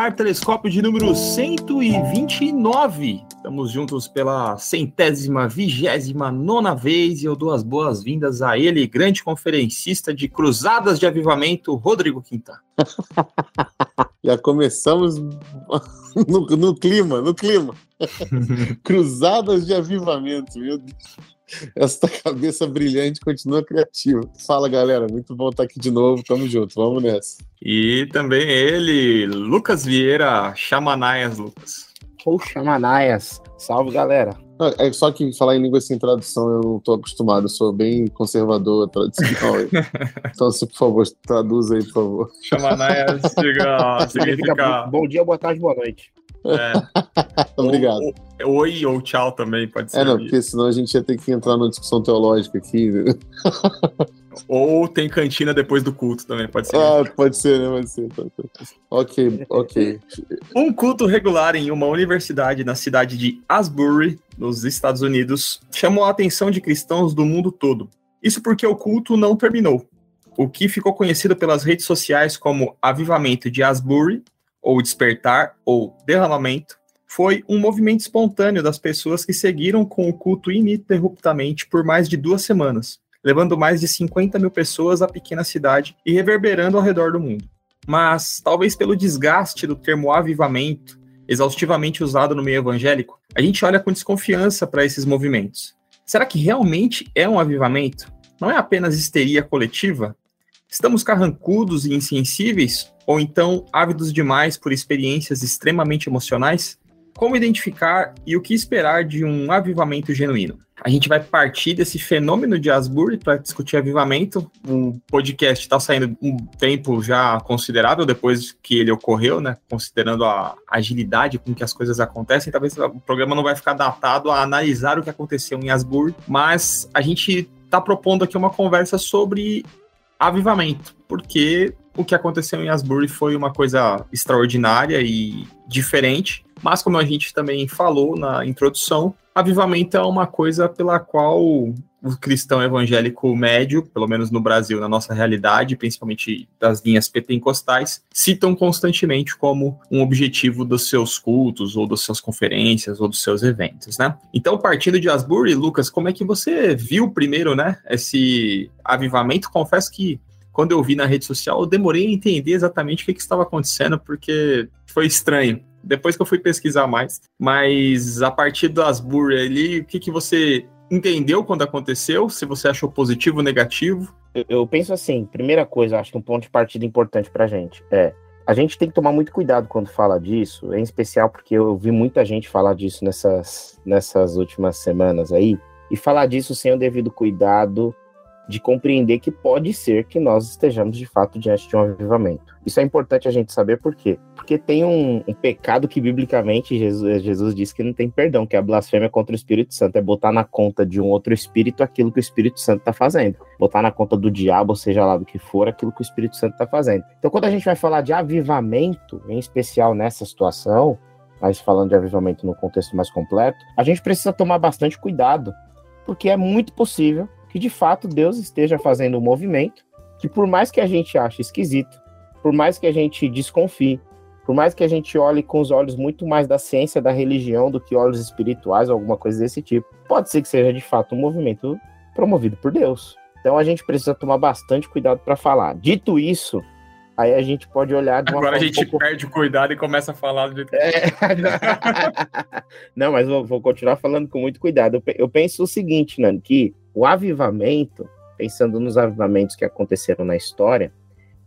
ar, telescópio de número 129. Estamos juntos pela centésima, vigésima nona vez e eu dou as boas-vindas a ele, grande conferencista de Cruzadas de Avivamento, Rodrigo Quinta. Já começamos no, no clima, no clima. Cruzadas de Avivamento, meu Deus. Essa cabeça brilhante continua criativa. Fala, galera. Muito bom estar aqui de novo. Tamo junto. Vamos nessa. E também ele, Lucas Vieira, Chamanaias, Lucas. Ou Chamanaias. Salve, galera. É só que falar em língua sem tradução eu não tô acostumado, eu sou bem conservador, tradicional. então, se por favor, traduz aí, por favor. Chamanaias significa, significa... Bom dia, boa tarde, boa noite. É. Obrigado. Ou, oi ou tchau também pode ser. É, não, porque senão a gente ia ter que entrar numa discussão teológica aqui. ou tem cantina depois do culto também, pode ser. Ah, pode ser, né? Pode ser. Ok, ok. Um culto regular em uma universidade na cidade de Asbury, nos Estados Unidos, chamou a atenção de cristãos do mundo todo. Isso porque o culto não terminou. O que ficou conhecido pelas redes sociais como Avivamento de Asbury ou despertar, ou derramamento, foi um movimento espontâneo das pessoas que seguiram com o culto ininterruptamente por mais de duas semanas, levando mais de 50 mil pessoas à pequena cidade e reverberando ao redor do mundo. Mas, talvez pelo desgaste do termo avivamento, exaustivamente usado no meio evangélico, a gente olha com desconfiança para esses movimentos. Será que realmente é um avivamento? Não é apenas histeria coletiva? Estamos carrancudos e insensíveis? Ou então ávidos demais por experiências extremamente emocionais? Como identificar e o que esperar de um avivamento genuíno? A gente vai partir desse fenômeno de Asbury para discutir avivamento. O podcast está saindo um tempo já considerável depois que ele ocorreu, né? Considerando a agilidade com que as coisas acontecem, talvez o programa não vai ficar datado a analisar o que aconteceu em Asbury, mas a gente está propondo aqui uma conversa sobre avivamento, porque o que aconteceu em Asbury foi uma coisa extraordinária e diferente, mas como a gente também falou na introdução, avivamento é uma coisa pela qual o cristão evangélico médio, pelo menos no Brasil, na nossa realidade, principalmente das linhas pentecostais, citam constantemente como um objetivo dos seus cultos, ou das suas conferências, ou dos seus eventos, né? Então, partindo de Asbury, Lucas, como é que você viu primeiro, né, esse avivamento? Confesso que quando eu vi na rede social, eu demorei a entender exatamente o que, que estava acontecendo, porque foi estranho. Depois que eu fui pesquisar mais. Mas a partir do Asbury ali, o que, que você entendeu quando aconteceu? Se você achou positivo ou negativo? Eu, eu penso assim, primeira coisa, acho que um ponto de partida importante pra gente é a gente tem que tomar muito cuidado quando fala disso, em especial porque eu vi muita gente falar disso nessas, nessas últimas semanas aí, e falar disso sem o devido cuidado de compreender que pode ser que nós estejamos de fato diante de um avivamento. Isso é importante a gente saber por quê? Porque tem um, um pecado que biblicamente Jesus, Jesus diz que não tem perdão, que é a blasfêmia contra o Espírito Santo, é botar na conta de um outro espírito aquilo que o Espírito Santo está fazendo, botar na conta do diabo, seja lá do que for, aquilo que o Espírito Santo está fazendo. Então, quando a gente vai falar de avivamento, em especial nessa situação, mas falando de avivamento no contexto mais completo, a gente precisa tomar bastante cuidado, porque é muito possível que de fato Deus esteja fazendo um movimento que, por mais que a gente ache esquisito, por mais que a gente desconfie, por mais que a gente olhe com os olhos muito mais da ciência, da religião, do que olhos espirituais ou alguma coisa desse tipo, pode ser que seja de fato um movimento promovido por Deus. Então a gente precisa tomar bastante cuidado para falar. Dito isso, aí a gente pode olhar de uma Agora a gente um pouco... perde o cuidado e começa a falar do jeito é... Não, mas vou, vou, continuar falando com muito cuidado. Eu, penso o seguinte, Nando, que o avivamento, pensando nos avivamentos que aconteceram na história,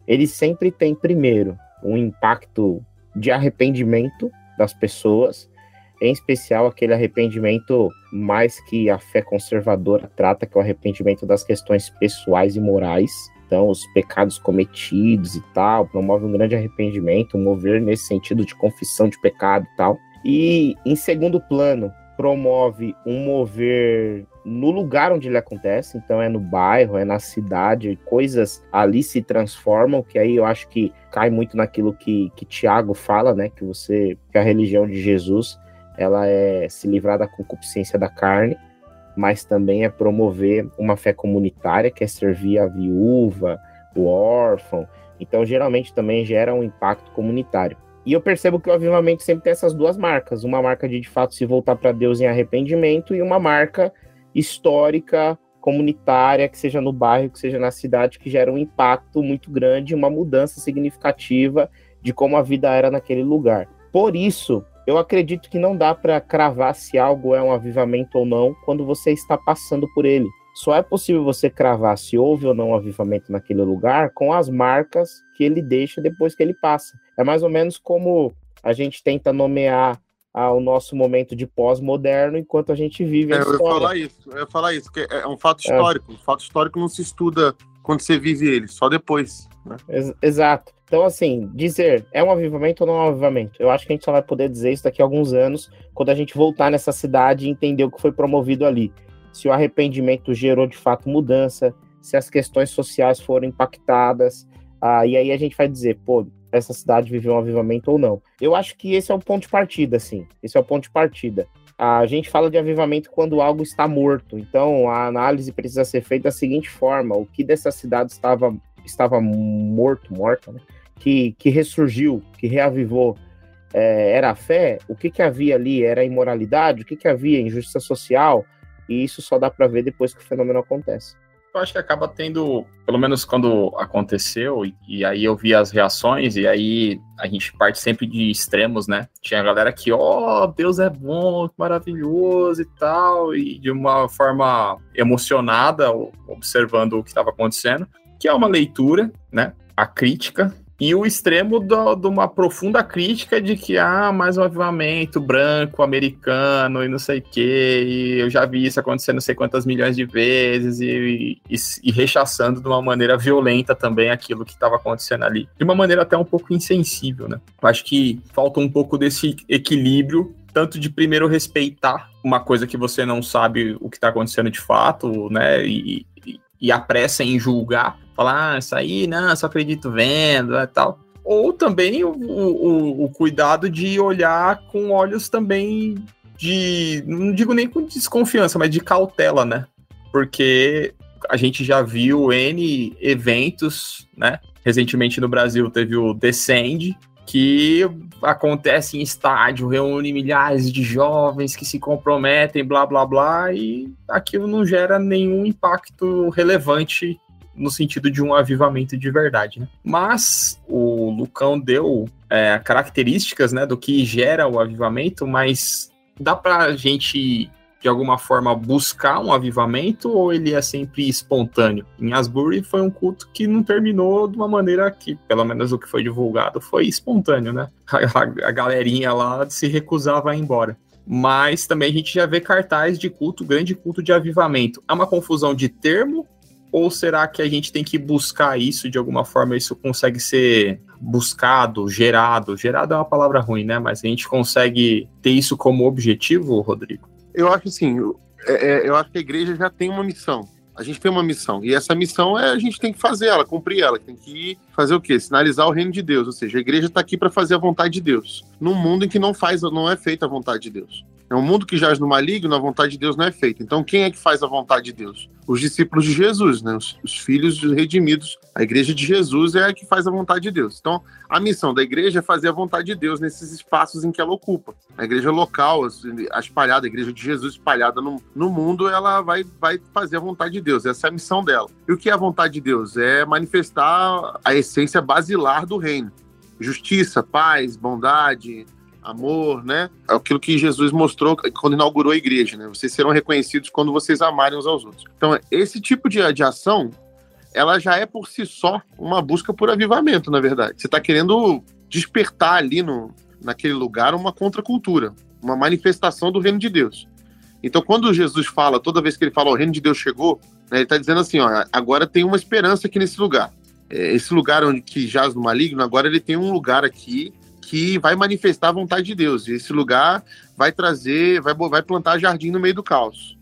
ele sempre tem, primeiro, um impacto de arrependimento das pessoas, em especial aquele arrependimento mais que a fé conservadora trata, que é o arrependimento das questões pessoais e morais. Então, os pecados cometidos e tal, promove um grande arrependimento, um mover nesse sentido de confissão de pecado e tal. E, em segundo plano, promove um mover no lugar onde ele acontece, então é no bairro, é na cidade, coisas ali se transformam, que aí eu acho que cai muito naquilo que, que Tiago fala, né, que você, que a religião de Jesus, ela é se livrar da concupiscência da carne, mas também é promover uma fé comunitária, que é servir a viúva, o órfão, então geralmente também gera um impacto comunitário. E eu percebo que o avivamento sempre tem essas duas marcas: uma marca de de fato se voltar para Deus em arrependimento, e uma marca histórica, comunitária, que seja no bairro, que seja na cidade, que gera um impacto muito grande, uma mudança significativa de como a vida era naquele lugar. Por isso, eu acredito que não dá para cravar se algo é um avivamento ou não quando você está passando por ele. Só é possível você cravar se houve ou não um avivamento naquele lugar com as marcas que ele deixa depois que ele passa. É mais ou menos como a gente tenta nomear ao nosso momento de pós-moderno enquanto a gente vive a é, história. Eu ia falar isso, eu ia falar isso, que é um fato é. histórico. É. O fato histórico não se estuda quando você vive ele, só depois. Né? Ex exato. Então, assim, dizer é um avivamento ou não é um avivamento? Eu acho que a gente só vai poder dizer isso daqui a alguns anos, quando a gente voltar nessa cidade e entender o que foi promovido ali. Se o arrependimento gerou de fato mudança, se as questões sociais foram impactadas, ah, e aí a gente vai dizer, pô, essa cidade viveu um avivamento ou não. Eu acho que esse é o ponto de partida, sim. Esse é o ponto de partida. A gente fala de avivamento quando algo está morto. Então, a análise precisa ser feita da seguinte forma: o que dessa cidade estava, estava morto, morta, né? que, que ressurgiu, que reavivou, é, era a fé? O que, que havia ali? Era imoralidade? O que, que havia? Injustiça social? E isso só dá para ver depois que o fenômeno acontece eu acho que acaba tendo, pelo menos quando aconteceu, e, e, aí eu vi as reações, e aí a gente parte sempre de extremos, né? Tinha a galera que, ó, oh, Deus é bom, maravilhoso e tal, e de uma forma emocionada, observando o que estava acontecendo, que é uma leitura, né? A crítica, e o extremo de uma profunda crítica de que, ah, mais um avivamento branco, americano e não sei o quê, e eu já vi isso acontecer não sei quantas milhões de vezes, e, e, e rechaçando de uma maneira violenta também aquilo que estava acontecendo ali. De uma maneira até um pouco insensível, né? Eu acho que falta um pouco desse equilíbrio tanto de primeiro respeitar uma coisa que você não sabe o que está acontecendo de fato, né? E, e a pressa em julgar, falar, ah, isso aí, não, só acredito vendo e né, tal. Ou também o, o, o cuidado de olhar com olhos também de, não digo nem com desconfiança, mas de cautela, né? Porque a gente já viu N eventos, né? Recentemente no Brasil teve o Descend, que acontece em estádio, reúne milhares de jovens que se comprometem, blá blá blá, e aquilo não gera nenhum impacto relevante no sentido de um avivamento de verdade. Né? Mas o Lucão deu é, características né, do que gera o avivamento, mas dá para a gente de alguma forma buscar um avivamento ou ele é sempre espontâneo? Em Asbury foi um culto que não terminou de uma maneira que, pelo menos o que foi divulgado, foi espontâneo, né? A, a, a galerinha lá se recusava a ir embora. Mas também a gente já vê cartaz de culto, grande culto de avivamento. É uma confusão de termo ou será que a gente tem que buscar isso de alguma forma? Isso consegue ser buscado, gerado? Gerado é uma palavra ruim, né? Mas a gente consegue ter isso como objetivo, Rodrigo? Eu acho assim, é, é, eu acho que a igreja já tem uma missão. A gente tem uma missão. E essa missão é a gente tem que fazer ela, cumprir ela. Tem que fazer o quê? Sinalizar o reino de Deus. Ou seja, a igreja está aqui para fazer a vontade de Deus. Num mundo em que não faz, não é feita a vontade de Deus. É um mundo que jaz no maligno, a vontade de Deus não é feita. Então, quem é que faz a vontade de Deus? Os discípulos de Jesus, né? os, os filhos redimidos. A igreja de Jesus é a que faz a vontade de Deus. Então, a missão da igreja é fazer a vontade de Deus nesses espaços em que ela ocupa. A igreja local, a espalhada, a igreja de Jesus espalhada no, no mundo, ela vai, vai fazer a vontade de Deus. Essa é a missão dela. E o que é a vontade de Deus? É manifestar a essência basilar do reino. Justiça, paz, bondade, amor, né? É aquilo que Jesus mostrou quando inaugurou a igreja, né? Vocês serão reconhecidos quando vocês amarem uns aos outros. Então, esse tipo de, de ação, ela já é por si só uma busca por avivamento, na verdade. Você está querendo despertar ali no, naquele lugar uma contracultura, uma manifestação do reino de Deus. Então, quando Jesus fala, toda vez que ele fala o reino de Deus chegou, né, ele está dizendo assim, ó, agora tem uma esperança aqui nesse lugar. É, esse lugar onde que jaz no maligno, agora ele tem um lugar aqui que vai manifestar a vontade de Deus. E esse lugar vai trazer, vai, vai plantar jardim no meio do caos.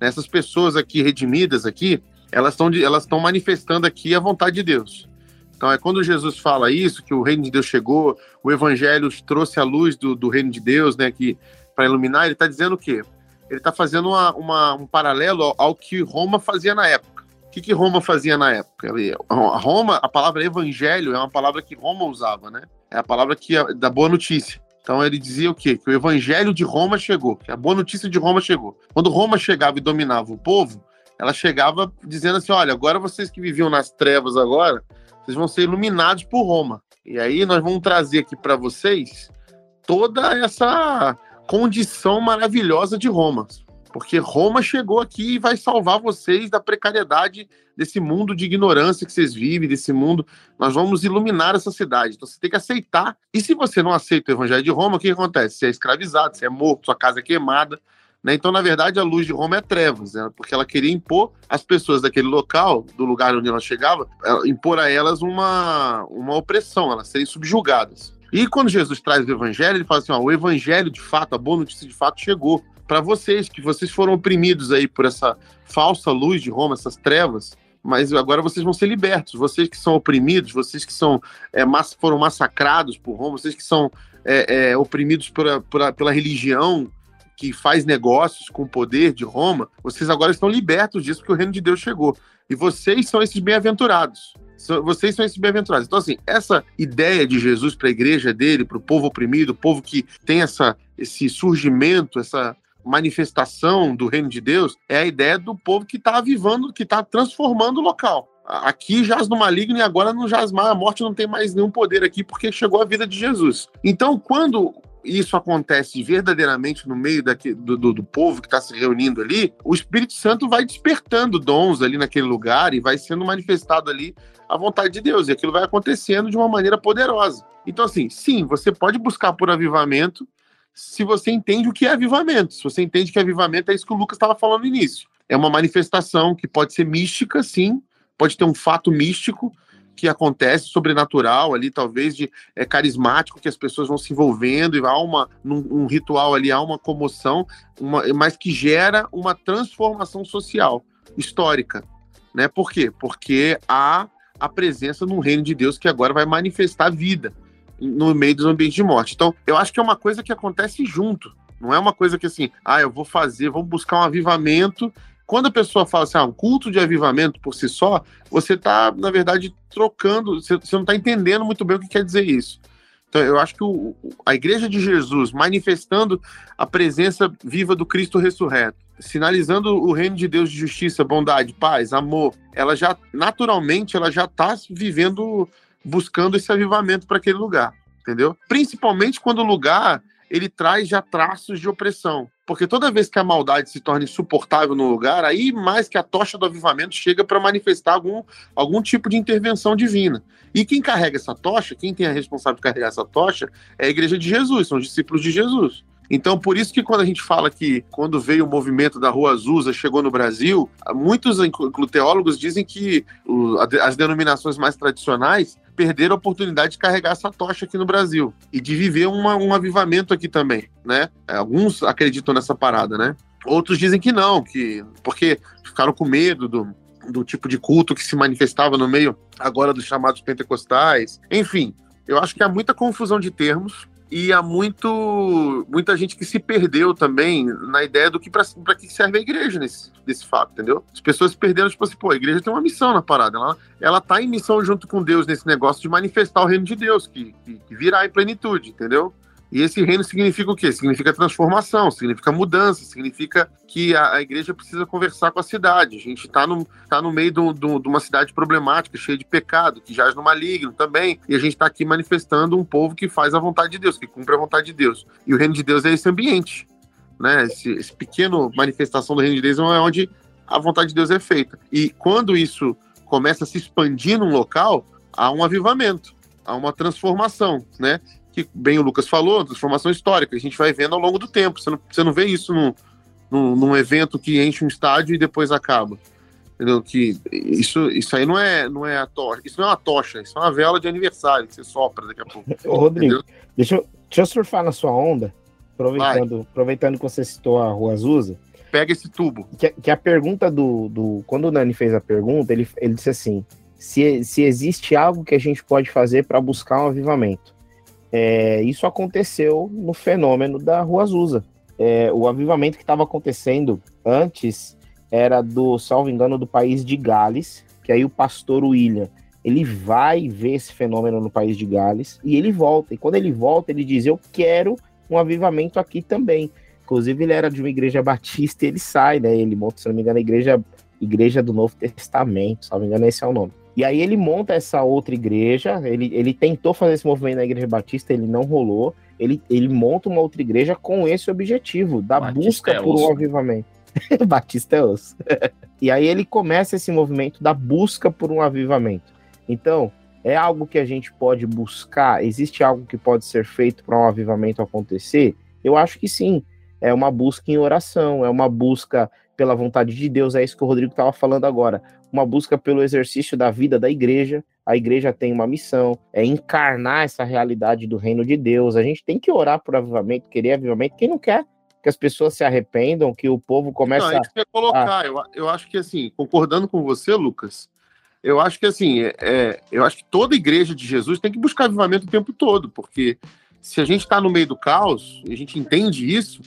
Essas pessoas aqui redimidas aqui, elas estão elas manifestando aqui a vontade de Deus. Então é quando Jesus fala isso, que o reino de Deus chegou, o evangelho trouxe a luz do, do reino de Deus, né, que para iluminar, ele está dizendo o quê? Ele está fazendo uma, uma, um paralelo ao, que Roma fazia na época. O que, que Roma fazia na época? A Roma, a palavra evangelho é uma palavra que Roma usava, né? É a palavra que é da boa notícia. Então ele dizia o quê? Que o evangelho de Roma chegou, que a boa notícia de Roma chegou. Quando Roma chegava e dominava o povo, ela chegava dizendo assim: olha, agora vocês que viviam nas trevas agora, vocês vão ser iluminados por Roma. E aí nós vamos trazer aqui para vocês toda essa condição maravilhosa de Roma. Porque Roma chegou aqui e vai salvar vocês da precariedade desse mundo de ignorância que vocês vivem, desse mundo. Nós vamos iluminar essa cidade. Então você tem que aceitar. E se você não aceita o evangelho de Roma, o que acontece? Você é escravizado, você é morto, sua casa é queimada. Né? Então, na verdade, a luz de Roma é trevas, né? porque ela queria impor as pessoas daquele local, do lugar onde ela chegava, impor a elas uma, uma opressão, elas serem subjugadas. E quando Jesus traz o evangelho, ele fala assim: ó, o evangelho de fato, a boa notícia de fato chegou para vocês, que vocês foram oprimidos aí por essa falsa luz de Roma, essas trevas, mas agora vocês vão ser libertos. Vocês que são oprimidos, vocês que são, é, foram massacrados por Roma, vocês que são é, é, oprimidos por, por, pela religião que faz negócios com o poder de Roma, vocês agora estão libertos disso porque o reino de Deus chegou. E vocês são esses bem-aventurados. Vocês são esses bem-aventurados. Então, assim, essa ideia de Jesus para a igreja dele, para o povo oprimido, o povo que tem essa, esse surgimento, essa, manifestação do reino de Deus é a ideia do povo que está avivando, que está transformando o local. Aqui jaz no maligno e agora no jaz mais. A morte não tem mais nenhum poder aqui porque chegou a vida de Jesus. Então, quando isso acontece verdadeiramente no meio daqui, do, do, do povo que está se reunindo ali, o Espírito Santo vai despertando dons ali naquele lugar e vai sendo manifestado ali a vontade de Deus. E aquilo vai acontecendo de uma maneira poderosa. Então, assim, sim, você pode buscar por avivamento, se você entende o que é avivamento. Se você entende que avivamento é isso que o Lucas estava falando no início. É uma manifestação que pode ser mística, sim, pode ter um fato místico que acontece, sobrenatural ali, talvez de é, carismático, que as pessoas vão se envolvendo e há uma, num, um ritual ali, há uma comoção, uma, mas que gera uma transformação social, histórica. Né? Por quê? Porque há a presença no reino de Deus que agora vai manifestar vida no meio dos ambientes de morte. Então, eu acho que é uma coisa que acontece junto. Não é uma coisa que assim, ah, eu vou fazer, vou buscar um avivamento. Quando a pessoa fala assim, ah, um culto de avivamento por si só, você está, na verdade, trocando, você, você não está entendendo muito bem o que quer dizer isso. Então, eu acho que o, a Igreja de Jesus, manifestando a presença viva do Cristo ressurreto, sinalizando o reino de Deus de justiça, bondade, paz, amor, ela já, naturalmente, ela já está vivendo buscando esse avivamento para aquele lugar, entendeu? Principalmente quando o lugar ele traz já traços de opressão. Porque toda vez que a maldade se torna insuportável no lugar, aí mais que a tocha do avivamento chega para manifestar algum, algum tipo de intervenção divina. E quem carrega essa tocha, quem tem a responsabilidade de carregar essa tocha, é a igreja de Jesus, são os discípulos de Jesus. Então, por isso que quando a gente fala que quando veio o movimento da Rua Azusa, chegou no Brasil, muitos teólogos dizem que as denominações mais tradicionais perderam a oportunidade de carregar essa tocha aqui no Brasil e de viver uma, um avivamento aqui também, né? Alguns acreditam nessa parada, né? Outros dizem que não, que porque ficaram com medo do, do tipo de culto que se manifestava no meio agora dos chamados pentecostais. Enfim, eu acho que há muita confusão de termos e há muito, muita gente que se perdeu também na ideia do que para que serve a igreja nesse, nesse fato, entendeu? As pessoas se perderam, tipo assim, pô, a igreja tem uma missão na parada, ela, ela tá em missão junto com Deus nesse negócio de manifestar o reino de Deus, que, que, que virá em plenitude, entendeu? E esse reino significa o quê? Significa transformação, significa mudança, significa que a, a igreja precisa conversar com a cidade. A gente está no, tá no meio de uma cidade problemática, cheia de pecado, que jaz no maligno também. E a gente está aqui manifestando um povo que faz a vontade de Deus, que cumpre a vontade de Deus. E o reino de Deus é esse ambiente. Né? Esse, esse pequeno manifestação do reino de Deus é onde a vontade de Deus é feita. E quando isso começa a se expandir num local, há um avivamento, há uma transformação, né? Que bem o Lucas falou, transformação histórica, a gente vai vendo ao longo do tempo. Você não, você não vê isso num, num, num evento que enche um estádio e depois acaba. Entendeu? Que isso, isso aí não é, não é a tocha, isso não é uma tocha, isso é uma vela de aniversário que você sopra daqui a pouco. Ô, Rodrigo, deixa eu, deixa eu surfar na sua onda, aproveitando, aproveitando que você citou a Rua Azusa. Pega esse tubo. Que, que a pergunta do, do. Quando o Nani fez a pergunta, ele, ele disse assim: se, se existe algo que a gente pode fazer para buscar um avivamento. É, isso aconteceu no fenômeno da Rua Azusa. É, o avivamento que estava acontecendo antes era do, salvo engano, do país de Gales, que aí o pastor William ele vai ver esse fenômeno no país de Gales e ele volta. E quando ele volta, ele diz: Eu quero um avivamento aqui também. Inclusive, ele era de uma igreja batista e ele sai, né? Ele monta, se não me engano, a igreja, igreja do Novo Testamento, me engano, esse é o nome. E aí ele monta essa outra igreja, ele, ele tentou fazer esse movimento na igreja batista, ele não rolou. Ele, ele monta uma outra igreja com esse objetivo, da Batista busca é por um avivamento. Batista é osso. e aí ele começa esse movimento da busca por um avivamento. Então, é algo que a gente pode buscar? Existe algo que pode ser feito para um avivamento acontecer? Eu acho que sim. É uma busca em oração, é uma busca pela vontade de Deus, é isso que o Rodrigo estava falando agora. Uma busca pelo exercício da vida da igreja. A igreja tem uma missão, é encarnar essa realidade do reino de Deus. A gente tem que orar por avivamento, querer avivamento. Quem não quer que as pessoas se arrependam, que o povo comece não, é isso que eu colocar. A... Eu, eu acho que, assim, concordando com você, Lucas, eu acho que assim, é, é, eu acho que toda igreja de Jesus tem que buscar avivamento o tempo todo, porque se a gente está no meio do caos, a gente entende isso,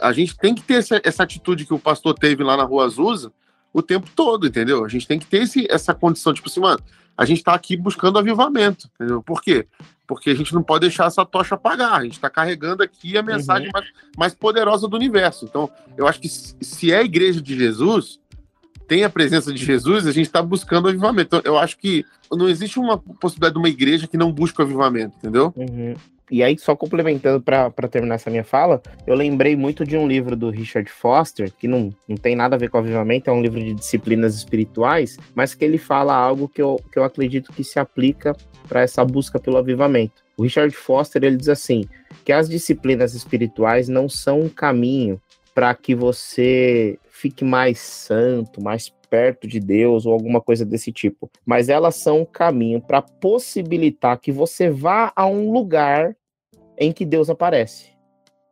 a gente tem que ter essa, essa, atitude que o pastor teve lá na Rua Azusa o tempo todo, entendeu? A gente tem que ter esse, essa condição, tipo assim, mano, a gente está aqui buscando avivamento, entendeu? Por quê? Porque a gente não pode deixar essa tocha apagar, a gente está carregando aqui a mensagem uhum. mais, mais poderosa do universo. Então, eu acho que se é a igreja de Jesus, tem a presença de Jesus, a gente está buscando avivamento. Então, eu acho que não existe uma possibilidade de uma igreja que não busque o avivamento, entendeu? Uhum. E aí, só complementando para terminar essa minha fala, eu lembrei muito de um livro do Richard Foster, que não, não tem nada a ver com avivamento, é um livro de disciplinas espirituais, mas que ele fala algo que eu, que eu acredito que se aplica para essa busca pelo avivamento. O Richard Foster ele diz assim: que as disciplinas espirituais não são um caminho para que você fique mais santo, mais perto de Deus ou alguma coisa desse tipo, mas elas são um caminho para possibilitar que você vá a um lugar em que Deus aparece.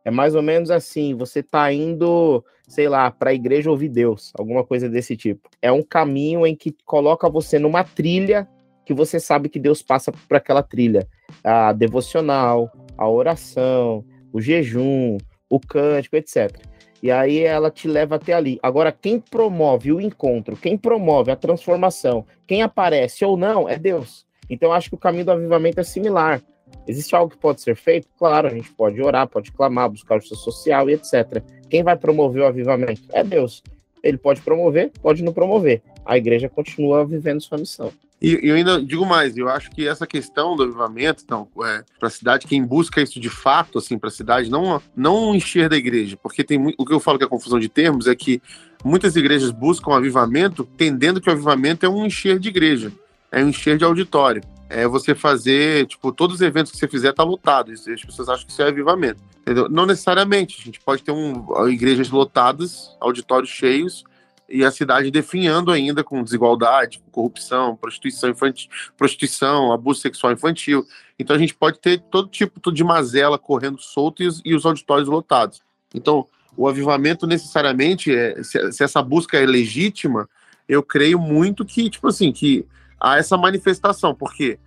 É mais ou menos assim, você está indo, sei lá, para a igreja ouvir Deus, alguma coisa desse tipo. É um caminho em que coloca você numa trilha que você sabe que Deus passa por aquela trilha. A devocional, a oração, o jejum, o cântico, etc. E aí ela te leva até ali. Agora, quem promove o encontro, quem promove a transformação, quem aparece ou não, é Deus. Então, acho que o caminho do avivamento é similar. Existe algo que pode ser feito? Claro, a gente pode orar, pode clamar, buscar justiça social e etc. Quem vai promover o avivamento? É Deus. Ele pode promover, pode não promover. A igreja continua vivendo sua missão. E eu ainda digo mais, eu acho que essa questão do avivamento, então, é, para a cidade, quem busca isso de fato, assim, para a cidade, não, não encher da igreja, porque tem o que eu falo que é confusão de termos é que muitas igrejas buscam avivamento, entendendo que o avivamento é um encher de igreja, é um encher de auditório. É você fazer, tipo, todos os eventos que você fizer tá lotado. As pessoas acham que isso é avivamento. Entendeu? Não necessariamente. A gente pode ter um, igrejas lotadas, auditórios cheios, e a cidade definhando ainda com desigualdade, corrupção, prostituição infantil, prostituição, abuso sexual infantil. Então a gente pode ter todo tipo de mazela correndo solto e os, e os auditórios lotados. Então, o avivamento necessariamente, é, se, se, essa busca é legítima, eu creio muito que, tipo assim, que há essa manifestação, porque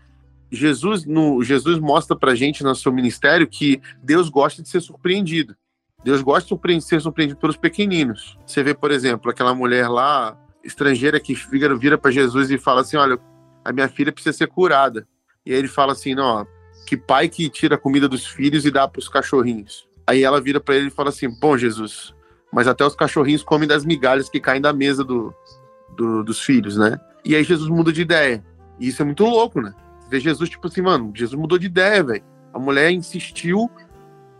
Jesus, no, Jesus mostra pra gente no seu ministério que Deus gosta de ser surpreendido. Deus gosta de ser surpreendido pelos pequeninos. Você vê, por exemplo, aquela mulher lá, estrangeira, que vira, vira para Jesus e fala assim: Olha, a minha filha precisa ser curada. E aí ele fala assim: Não, ó, que pai que tira a comida dos filhos e dá para os cachorrinhos. Aí ela vira para ele e fala assim: Bom, Jesus, mas até os cachorrinhos comem das migalhas que caem da mesa do, do, dos filhos, né? E aí Jesus muda de ideia. E isso é muito louco, né? Você vê Jesus, tipo assim, mano, Jesus mudou de ideia, velho. A mulher insistiu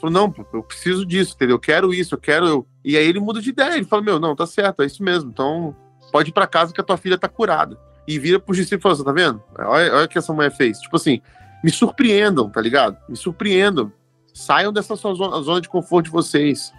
Falou, não, eu preciso disso, entendeu? Eu quero isso, eu quero. E aí ele muda de ideia, ele fala, meu, não, tá certo, é isso mesmo. Então, pode ir pra casa que a tua filha tá curada. E vira pro discípulo e fala, assim, tá vendo? Olha, olha o que essa mulher fez. Tipo assim, me surpreendam, tá ligado? Me surpreendam. Saiam dessa sua zona, zona de conforto de vocês.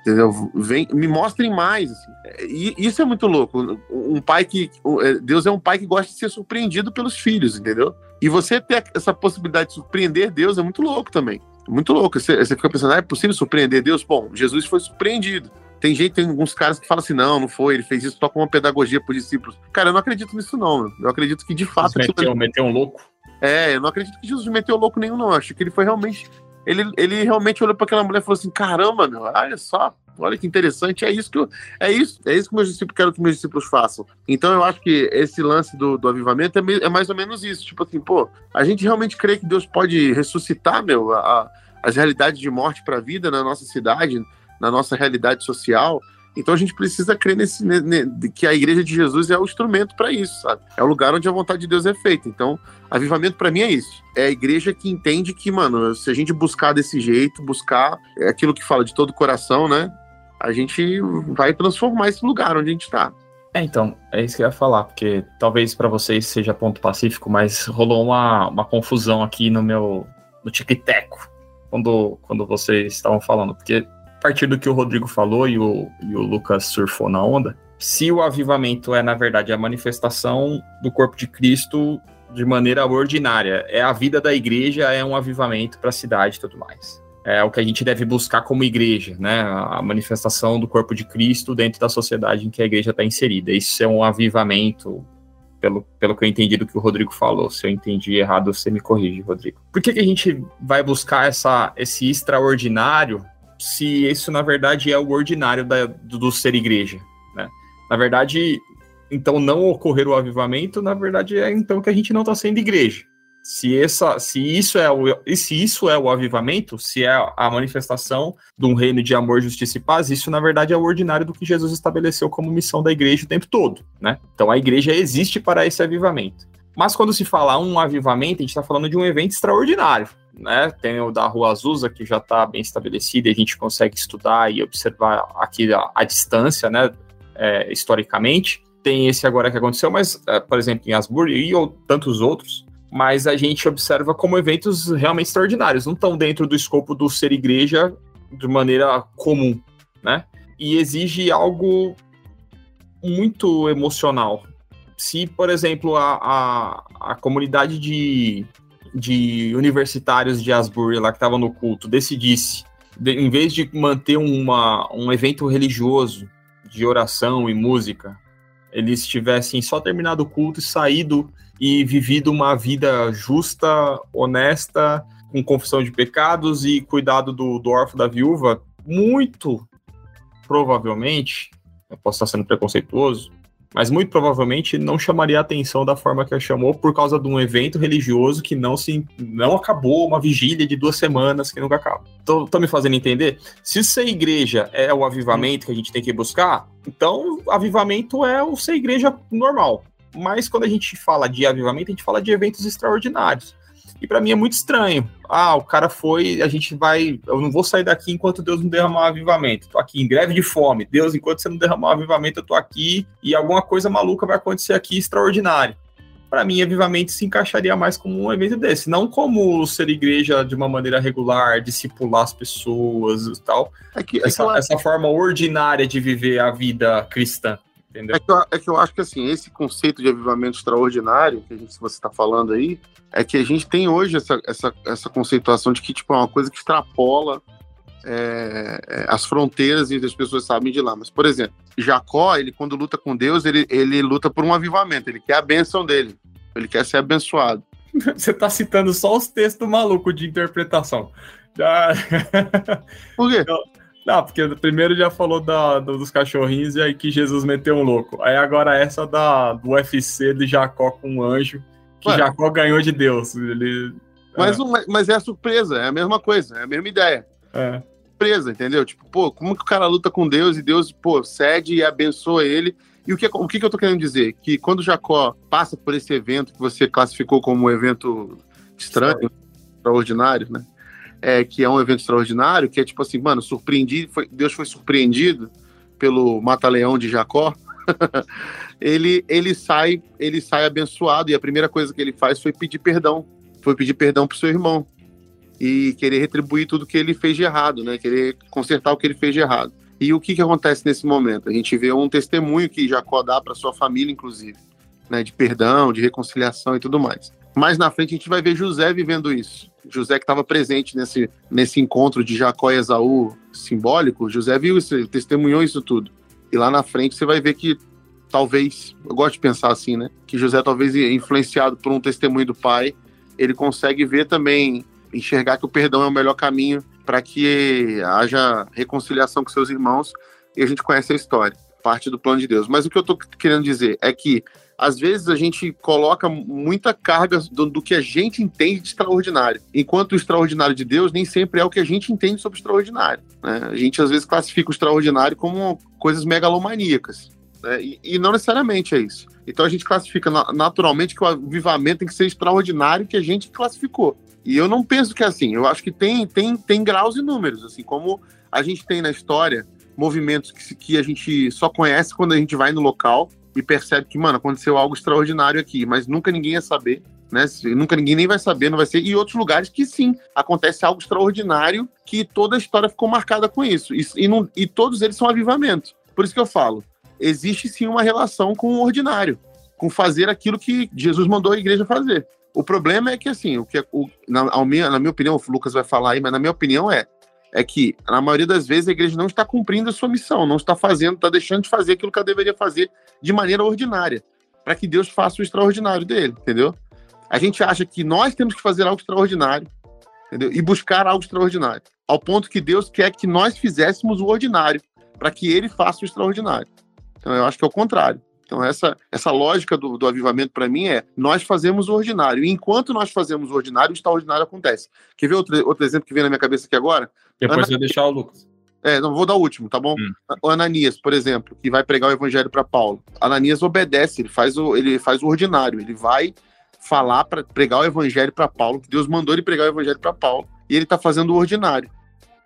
Entendeu? Vem, me mostrem mais. Assim. E isso é muito louco. Um pai que. É, Deus é um pai que gosta de ser surpreendido pelos filhos, entendeu? E você ter essa possibilidade de surpreender Deus é muito louco também. Muito louco. Você, você fica pensando, ah, é possível surpreender Deus? Bom, Jesus foi surpreendido. Tem gente, tem alguns caras que falam assim, não, não foi, ele fez isso só com uma pedagogia para os discípulos. Cara, eu não acredito nisso, não. Meu. Eu acredito que de fato. Meteu, meteu um louco. É, eu não acredito que Jesus meteu louco nenhum, não. Eu acho que ele foi realmente. Ele, ele realmente olhou para aquela mulher e falou assim: caramba, meu, olha só. Olha que interessante, é isso que eu, é isso, é isso que meus discípulos quero que meus discípulos façam. Então eu acho que esse lance do, do avivamento é, é, mais ou menos isso, tipo assim, pô, a gente realmente crê que Deus pode ressuscitar, meu, a, as realidades de morte para a vida na nossa cidade, na nossa realidade social. Então a gente precisa crer nesse, que a igreja de Jesus é o instrumento para isso, sabe? É o lugar onde a vontade de Deus é feita. Então, avivamento para mim é isso. É a igreja que entende que, mano, se a gente buscar desse jeito, buscar é aquilo que fala de todo o coração, né? A gente vai transformar esse lugar onde a gente está. É, então, é isso que eu ia falar, porque talvez para vocês seja ponto pacífico, mas rolou uma, uma confusão aqui no meu no tic-teco quando, quando vocês estavam falando, porque partir do que o Rodrigo falou e o, e o Lucas surfou na onda, se o avivamento é, na verdade, a manifestação do corpo de Cristo de maneira ordinária, é a vida da igreja, é um avivamento para a cidade e tudo mais. É o que a gente deve buscar como igreja, né? A manifestação do corpo de Cristo dentro da sociedade em que a igreja está inserida. Isso é um avivamento, pelo, pelo que eu entendi do que o Rodrigo falou. Se eu entendi errado, você me corrige, Rodrigo. Por que, que a gente vai buscar essa, esse extraordinário se isso, na verdade, é o ordinário da, do, do ser igreja, né? Na verdade, então não ocorrer o avivamento, na verdade, é então que a gente não está sendo igreja. Se, essa, se, isso é o, se isso é o avivamento, se é a manifestação de um reino de amor, justiça e paz, isso na verdade é o ordinário do que Jesus estabeleceu como missão da igreja o tempo todo, né? Então a igreja existe para esse avivamento. Mas quando se fala um avivamento, a gente está falando de um evento extraordinário né? Tem o da Rua Azusa, que já está bem estabelecido, e a gente consegue estudar e observar aqui a, a distância, né? É, historicamente. Tem esse agora que aconteceu, mas, é, por exemplo, em Asbury e ou tantos outros, mas a gente observa como eventos realmente extraordinários, não estão dentro do escopo do ser igreja de maneira comum, né? E exige algo muito emocional. Se, por exemplo, a, a, a comunidade de de universitários de Asbury lá que estavam no culto decidisse, de, em vez de manter uma, um evento religioso de oração e música, eles tivessem só terminado o culto e saído e vivido uma vida justa, honesta, com confissão de pecados e cuidado do, do órfão da viúva, muito provavelmente, eu posso estar sendo preconceituoso, mas muito provavelmente não chamaria a atenção da forma que a chamou por causa de um evento religioso que não se não acabou, uma vigília de duas semanas que nunca acaba. Tô, me fazendo entender? Se ser igreja é o avivamento que a gente tem que buscar, então avivamento é o ser igreja normal. Mas quando a gente fala de avivamento, a gente fala de eventos extraordinários. E para mim é muito estranho. Ah, o cara foi, a gente vai. Eu não vou sair daqui enquanto Deus não derramar avivamento. Tô aqui em greve de fome. Deus, enquanto você não derramar avivamento, eu tô aqui e alguma coisa maluca vai acontecer aqui extraordinária. Para mim, avivamento se encaixaria mais como um evento desse, não como ser igreja de uma maneira regular, discipular as pessoas e tal. É que, essa, é essa forma ordinária de viver a vida cristã. Entendeu? É que, eu, é que eu acho que assim, esse conceito de avivamento extraordinário, que a gente, você está falando aí, é que a gente tem hoje essa, essa, essa conceituação de que tipo, é uma coisa que extrapola é, é as fronteiras e as pessoas sabem de lá. Mas, por exemplo, Jacó, ele quando luta com Deus, ele, ele luta por um avivamento, ele quer a bênção dele, ele quer ser abençoado. Você está citando só os textos malucos de interpretação. Já... Por quê? Não, porque primeiro já falou da, dos cachorrinhos e aí que Jesus meteu um louco. Aí agora essa da, do UFC de Jacó com um anjo, que Ué. Jacó ganhou de Deus. Ele, mas, é. mas é a surpresa, é a mesma coisa, é a mesma ideia. É. Surpresa, entendeu? Tipo, pô, como que o cara luta com Deus e Deus, pô, cede e abençoa ele. E o que, o que, que eu tô querendo dizer? Que quando Jacó passa por esse evento que você classificou como um evento estranho, extraordinário, né? É, que é um evento extraordinário, que é tipo assim, mano, surpreendi, foi, Deus foi surpreendido pelo mata-leão de Jacó. ele, ele sai, ele sai abençoado e a primeira coisa que ele faz foi pedir perdão, foi pedir perdão pro seu irmão e querer retribuir tudo que ele fez de errado, né? Querer consertar o que ele fez de errado. E o que, que acontece nesse momento? A gente vê um testemunho que Jacó dá para sua família, inclusive, né? De perdão, de reconciliação e tudo mais. Mais na frente a gente vai ver José vivendo isso. José que estava presente nesse, nesse encontro de Jacó e Esaú simbólico, José viu isso, testemunhou isso tudo. E lá na frente você vai ver que talvez, eu gosto de pensar assim, né? Que José talvez influenciado por um testemunho do pai, ele consegue ver também, enxergar que o perdão é o melhor caminho para que haja reconciliação com seus irmãos e a gente conhece a história, parte do plano de Deus. Mas o que eu estou querendo dizer é que às vezes a gente coloca muita carga do, do, que a gente entende de extraordinário, enquanto o extraordinário de Deus nem sempre é o que a gente entende sobre extraordinário. Né? A gente às vezes classifica o extraordinário como coisas megalomaníacas, né? e, e, não necessariamente é isso. Então a gente classifica naturalmente que o avivamento tem que ser extraordinário que a gente classificou. E eu não penso que é assim. Eu acho que tem, tem, tem graus e números, assim como a gente tem na história movimentos que, que a gente só conhece quando a gente vai no local e percebe que, mano, aconteceu algo extraordinário aqui, mas nunca ninguém ia saber, né? Nunca ninguém nem vai saber, não vai ser. E outros lugares que sim, acontece algo extraordinário que toda a história ficou marcada com isso. E, e, não, e todos eles são avivamentos. Por isso que eu falo, existe sim uma relação com o ordinário, com fazer aquilo que Jesus mandou a igreja fazer. O problema é que, assim, o que é, o, na, minha, na minha opinião, o Lucas vai falar aí, mas na minha opinião é é que, na maioria das vezes, a igreja não está cumprindo a sua missão, não está fazendo, está deixando de fazer aquilo que ela deveria fazer de maneira ordinária, para que Deus faça o extraordinário dele, entendeu? A gente acha que nós temos que fazer algo extraordinário, entendeu? E buscar algo extraordinário, ao ponto que Deus quer que nós fizéssemos o ordinário, para que ele faça o extraordinário. Então, eu acho que é o contrário. Então, essa, essa lógica do, do avivamento para mim é: nós fazemos o ordinário. E enquanto nós fazemos o ordinário, o extraordinário acontece. Quer ver outro, outro exemplo que vem na minha cabeça aqui agora? Depois Ana... eu deixar o Lucas. É, não vou dar o último, tá bom? Hum. O Ananias, por exemplo, que vai pregar o evangelho para Paulo. Ananias obedece, ele faz o, ele faz o ordinário, ele vai falar para pregar o evangelho para Paulo, que Deus mandou ele pregar o evangelho para Paulo, e ele tá fazendo o ordinário,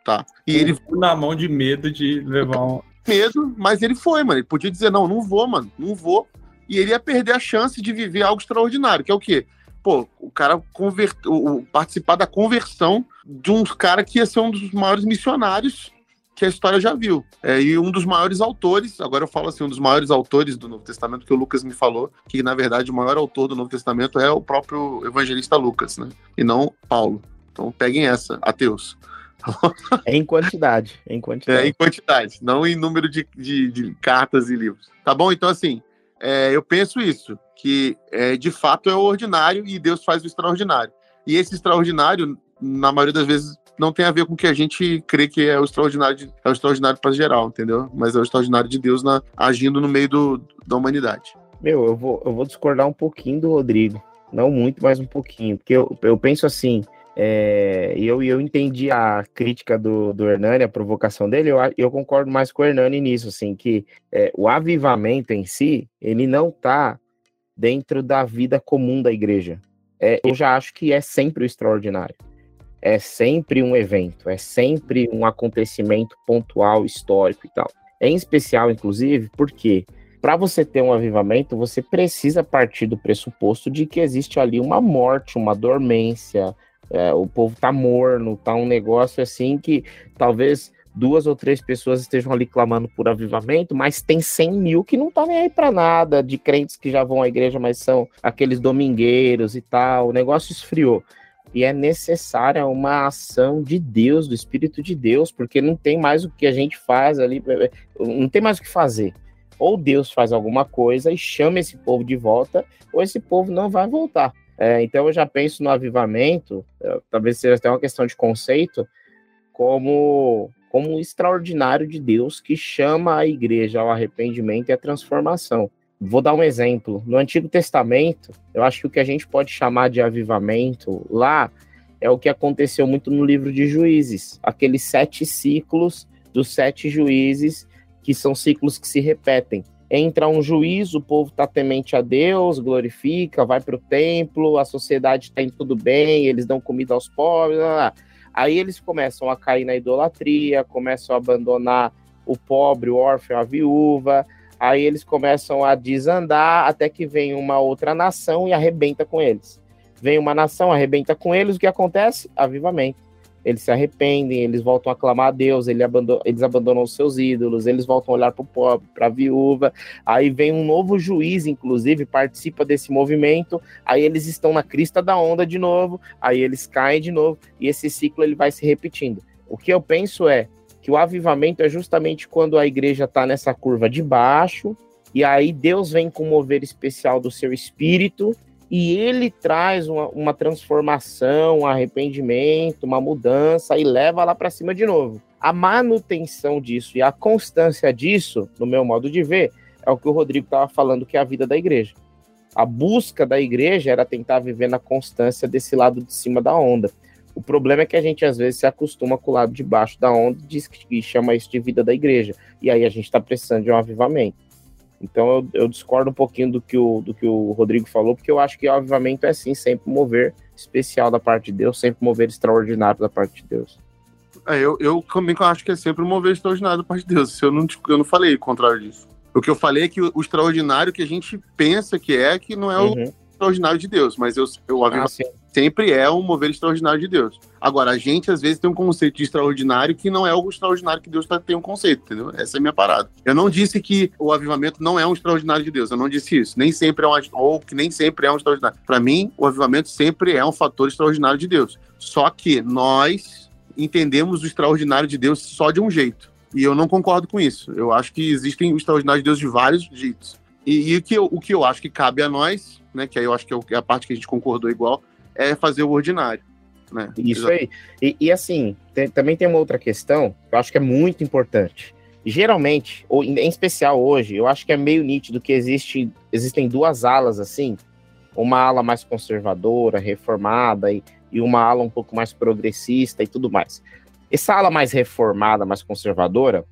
tá? E ele na mão de medo de levar um medo, mas ele foi, mano. Ele podia dizer, não, não vou, mano, não vou. E ele ia perder a chance de viver algo extraordinário, que é o quê? Pô, o cara convert... o, participar da conversão de um cara que ia ser um dos maiores missionários que a história já viu. É, e um dos maiores autores, agora eu falo assim, um dos maiores autores do Novo Testamento, que o Lucas me falou, que na verdade o maior autor do Novo Testamento é o próprio evangelista Lucas, né? E não Paulo. Então peguem essa, ateus. É em quantidade. É em quantidade. É em quantidade, não em número de, de, de cartas e livros. Tá bom? Então, assim, é, eu penso isso, que é, de fato é o ordinário e Deus faz o extraordinário. E esse extraordinário, na maioria das vezes, não tem a ver com o que a gente crê que é o extraordinário, de, é o extraordinário para geral, entendeu? Mas é o extraordinário de Deus na, agindo no meio do, da humanidade. Meu, eu vou, eu vou discordar um pouquinho do Rodrigo. Não muito, mas um pouquinho. Porque eu, eu penso assim, é, eu, eu entendi a crítica do, do Hernani, a provocação dele, eu, eu concordo mais com o Hernani nisso, assim, que é, o avivamento em si, ele não está dentro da vida comum da igreja. É, eu já acho que é sempre o extraordinário. É sempre um evento, é sempre um acontecimento pontual, histórico e tal. Em especial, inclusive, porque para você ter um avivamento, você precisa partir do pressuposto de que existe ali uma morte, uma dormência, é, o povo tá morno, tá um negócio assim que talvez duas ou três pessoas estejam ali clamando por avivamento, mas tem 100 mil que não tá nem aí para nada, de crentes que já vão à igreja, mas são aqueles domingueiros e tal. O negócio esfriou. E é necessária uma ação de Deus, do Espírito de Deus, porque não tem mais o que a gente faz ali, não tem mais o que fazer. Ou Deus faz alguma coisa e chama esse povo de volta, ou esse povo não vai voltar. É, então eu já penso no avivamento, é, talvez seja até uma questão de conceito, como, como um extraordinário de Deus que chama a igreja ao arrependimento e à transformação. Vou dar um exemplo. No Antigo Testamento, eu acho que o que a gente pode chamar de avivamento lá é o que aconteceu muito no livro de Juízes, aqueles sete ciclos dos sete juízes, que são ciclos que se repetem entra um juiz, o povo está temente a Deus, glorifica, vai para o templo, a sociedade está indo tudo bem, eles dão comida aos pobres, blá, blá. aí eles começam a cair na idolatria, começam a abandonar o pobre, o órfão, a viúva, aí eles começam a desandar até que vem uma outra nação e arrebenta com eles. Vem uma nação, arrebenta com eles, o que acontece? Avivamento eles se arrependem, eles voltam a clamar a Deus, eles abandonam, eles abandonam os seus ídolos, eles voltam a olhar para o pobre, para a viúva. Aí vem um novo juiz, inclusive, participa desse movimento. Aí eles estão na crista da onda de novo, aí eles caem de novo, e esse ciclo ele vai se repetindo. O que eu penso é que o avivamento é justamente quando a igreja está nessa curva de baixo, e aí Deus vem com um mover especial do seu espírito, e ele traz uma, uma transformação, um arrependimento, uma mudança e leva lá para cima de novo. A manutenção disso e a constância disso, no meu modo de ver, é o que o Rodrigo estava falando, que é a vida da igreja. A busca da igreja era tentar viver na constância desse lado de cima da onda. O problema é que a gente às vezes se acostuma com o lado de baixo da onda e diz que chama isso de vida da igreja. E aí a gente está precisando de um avivamento. Então eu, eu, discordo um pouquinho do que, o, do que o Rodrigo falou, porque eu acho que o avivamento é sim sempre mover especial da parte de Deus, sempre mover extraordinário da parte de Deus. É, eu, eu também acho que é sempre mover extraordinário da parte de Deus. Eu não, eu não falei o contrário disso. O que eu falei é que o, o extraordinário que a gente pensa que é, que não é o uhum. extraordinário de Deus, mas eu, eu ah, sempre é um mover extraordinário de Deus. Agora, a gente às vezes tem um conceito de extraordinário que não é o extraordinário que Deus tá, tem um conceito, entendeu? Essa é a minha parada. Eu não disse que o avivamento não é um extraordinário de Deus, eu não disse isso. Nem sempre é um, ou que nem sempre é um extraordinário. Para mim, o avivamento sempre é um fator extraordinário de Deus. Só que nós entendemos o extraordinário de Deus só de um jeito. E eu não concordo com isso. Eu acho que existem os extraordinários de Deus de vários jeitos. E, e o, que eu, o que eu acho que cabe a nós, né, que aí eu acho que é, é a parte que a gente concordou igual, é fazer o ordinário. Né? Isso aí. E, e assim, tem, também tem uma outra questão que eu acho que é muito importante. Geralmente, ou em especial hoje, eu acho que é meio nítido que existe, existem duas alas assim, uma ala mais conservadora, reformada e, e uma ala um pouco mais progressista e tudo mais. Essa ala mais reformada, mais conservadora,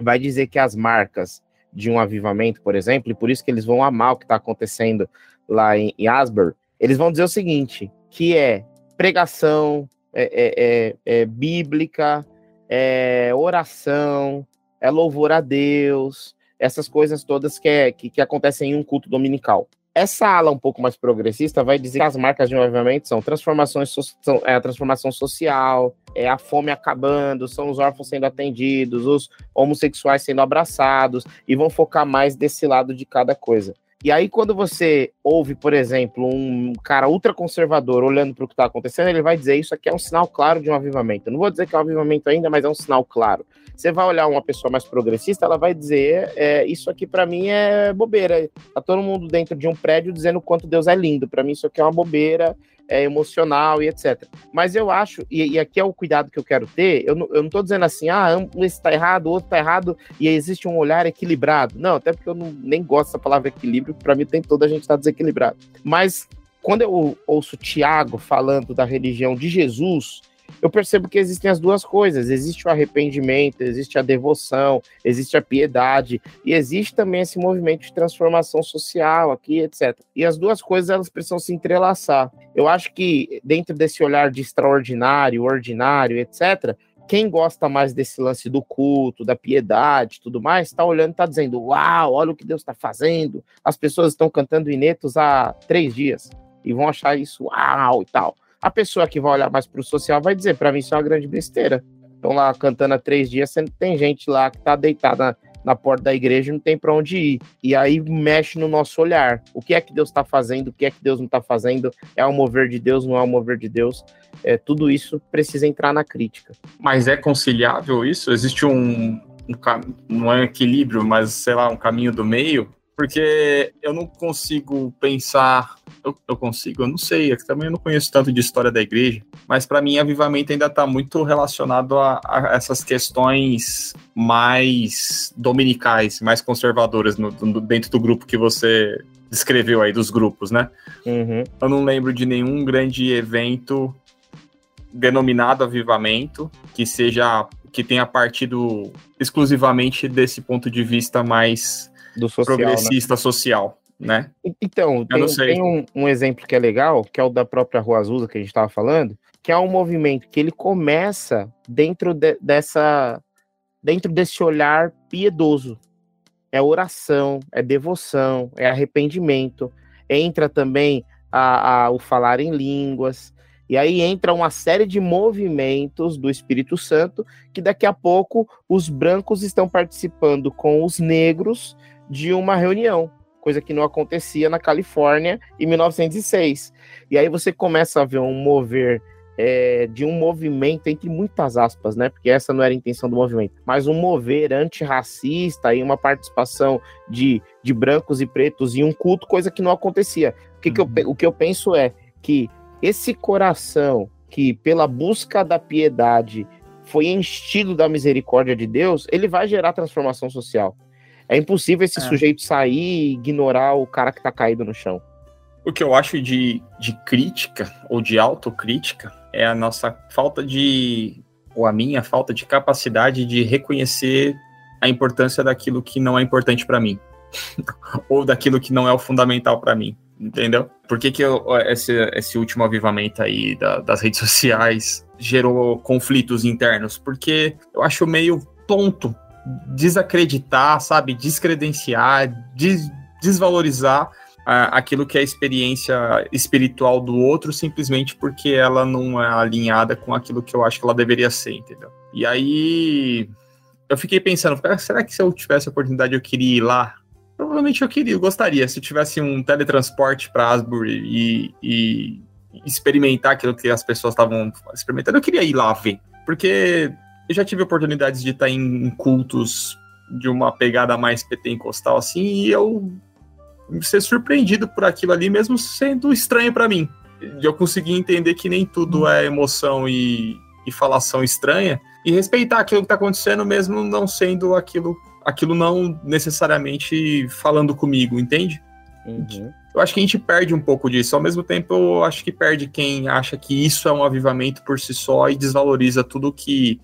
vai dizer que as marcas de um avivamento, por exemplo, e por isso que eles vão amar o que está acontecendo lá em, em Asbury, eles vão dizer o seguinte, que é pregação é, é, é, é bíblica, é oração, é louvor a Deus, essas coisas todas que, é, que, que acontecem em um culto dominical. Essa ala um pouco mais progressista vai dizer que as marcas de um avivamento são transformações são, é a transformação social, é a fome acabando, são os órfãos sendo atendidos, os homossexuais sendo abraçados, e vão focar mais desse lado de cada coisa. E aí, quando você ouve, por exemplo, um cara ultraconservador olhando para o que está acontecendo, ele vai dizer isso aqui é um sinal claro de um avivamento. Eu não vou dizer que é um avivamento ainda, mas é um sinal claro. Você vai olhar uma pessoa mais progressista, ela vai dizer: é, Isso aqui para mim é bobeira. Tá todo mundo dentro de um prédio dizendo quanto Deus é lindo. Para mim, isso aqui é uma bobeira é, emocional e etc. Mas eu acho, e, e, aqui é o cuidado que eu quero ter, eu não, eu não tô dizendo assim, ah, um está errado, o outro está errado, e existe um olhar equilibrado. Não, até porque eu não, nem gosto dessa palavra equilíbrio, para mim tem toda a gente está desequilibrado. Mas quando eu ouço Tiago falando da religião de Jesus, eu percebo que existem as duas coisas: existe o arrependimento, existe a devoção, existe a piedade, e existe também esse movimento de transformação social aqui, etc. E as duas coisas elas precisam se entrelaçar. Eu acho que dentro desse olhar de extraordinário, ordinário, etc., quem gosta mais desse lance do culto, da piedade, tudo mais, está olhando, está dizendo: Uau, olha o que Deus está fazendo. As pessoas estão cantando inetos há três dias e vão achar isso uau e tal. A pessoa que vai olhar mais para o social vai dizer, para mim isso é uma grande besteira. Estão lá cantando há três dias, tem gente lá que está deitada na porta da igreja não tem para onde ir. E aí mexe no nosso olhar. O que é que Deus está fazendo? O que é que Deus não está fazendo? É o mover de Deus? Não é o mover de Deus? É, tudo isso precisa entrar na crítica. Mas é conciliável isso? Existe um, um não é um equilíbrio, mas sei lá, um caminho do meio porque eu não consigo pensar. Eu, eu consigo? Eu não sei. Eu também não conheço tanto de história da igreja, mas para mim, avivamento ainda está muito relacionado a, a, essas questões mais dominicais, mais conservadoras no, no, dentro do grupo que você descreveu aí, dos grupos, né? Uhum. Eu não lembro de nenhum grande evento denominado avivamento que seja que tenha partido exclusivamente desse ponto de vista mais do social, né? progressista né? social, né? Então, tem, tem um, um, exemplo que é legal, que é o da própria Rua Azusa que a gente estava falando, que é um movimento que ele começa dentro de, dessa dentro desse olhar piedoso. É oração, é devoção, é arrependimento. Entra também a, a, o falar em línguas, e aí entra uma série de movimentos do Espírito Santo que daqui a pouco os brancos estão participando com os negros de uma reunião, coisa que não acontecia na Califórnia em 1906. E aí você começa a ver um mover é, de um movimento, entre muitas aspas, né? Porque essa não era a intenção do movimento, mas um mover antirracista e uma participação de, de brancos e pretos em um culto, coisa que não acontecia. O que, uhum. que eu, o que eu penso é que esse coração que, pela busca da piedade, foi enchido da misericórdia de Deus, ele vai gerar transformação social. É impossível esse é. sujeito sair e ignorar o cara que tá caído no chão. O que eu acho de, de crítica ou de autocrítica é a nossa falta de, ou a minha falta de capacidade de reconhecer a importância daquilo que não é importante para mim, ou daquilo que não é o fundamental para mim, entendeu? Por que, que eu, esse, esse último avivamento aí da, das redes sociais gerou conflitos internos? Porque eu acho meio tonto desacreditar, sabe, descredenciar, des desvalorizar aquilo que é a experiência espiritual do outro simplesmente porque ela não é alinhada com aquilo que eu acho que ela deveria ser, entendeu? E aí eu fiquei pensando, será que se eu tivesse a oportunidade eu queria ir lá? Provavelmente eu queria, eu gostaria, se eu tivesse um teletransporte para Asbury e, e experimentar aquilo que as pessoas estavam experimentando, eu queria ir lá ver, porque eu já tive oportunidades de estar em cultos de uma pegada mais pentecostal assim, e eu ser surpreendido por aquilo ali, mesmo sendo estranho para mim. Eu conseguir entender que nem tudo é emoção e, e falação estranha, e respeitar aquilo que está acontecendo, mesmo não sendo aquilo, aquilo não necessariamente falando comigo, entende? Uhum. Eu acho que a gente perde um pouco disso. Ao mesmo tempo, eu acho que perde quem acha que isso é um avivamento por si só e desvaloriza tudo que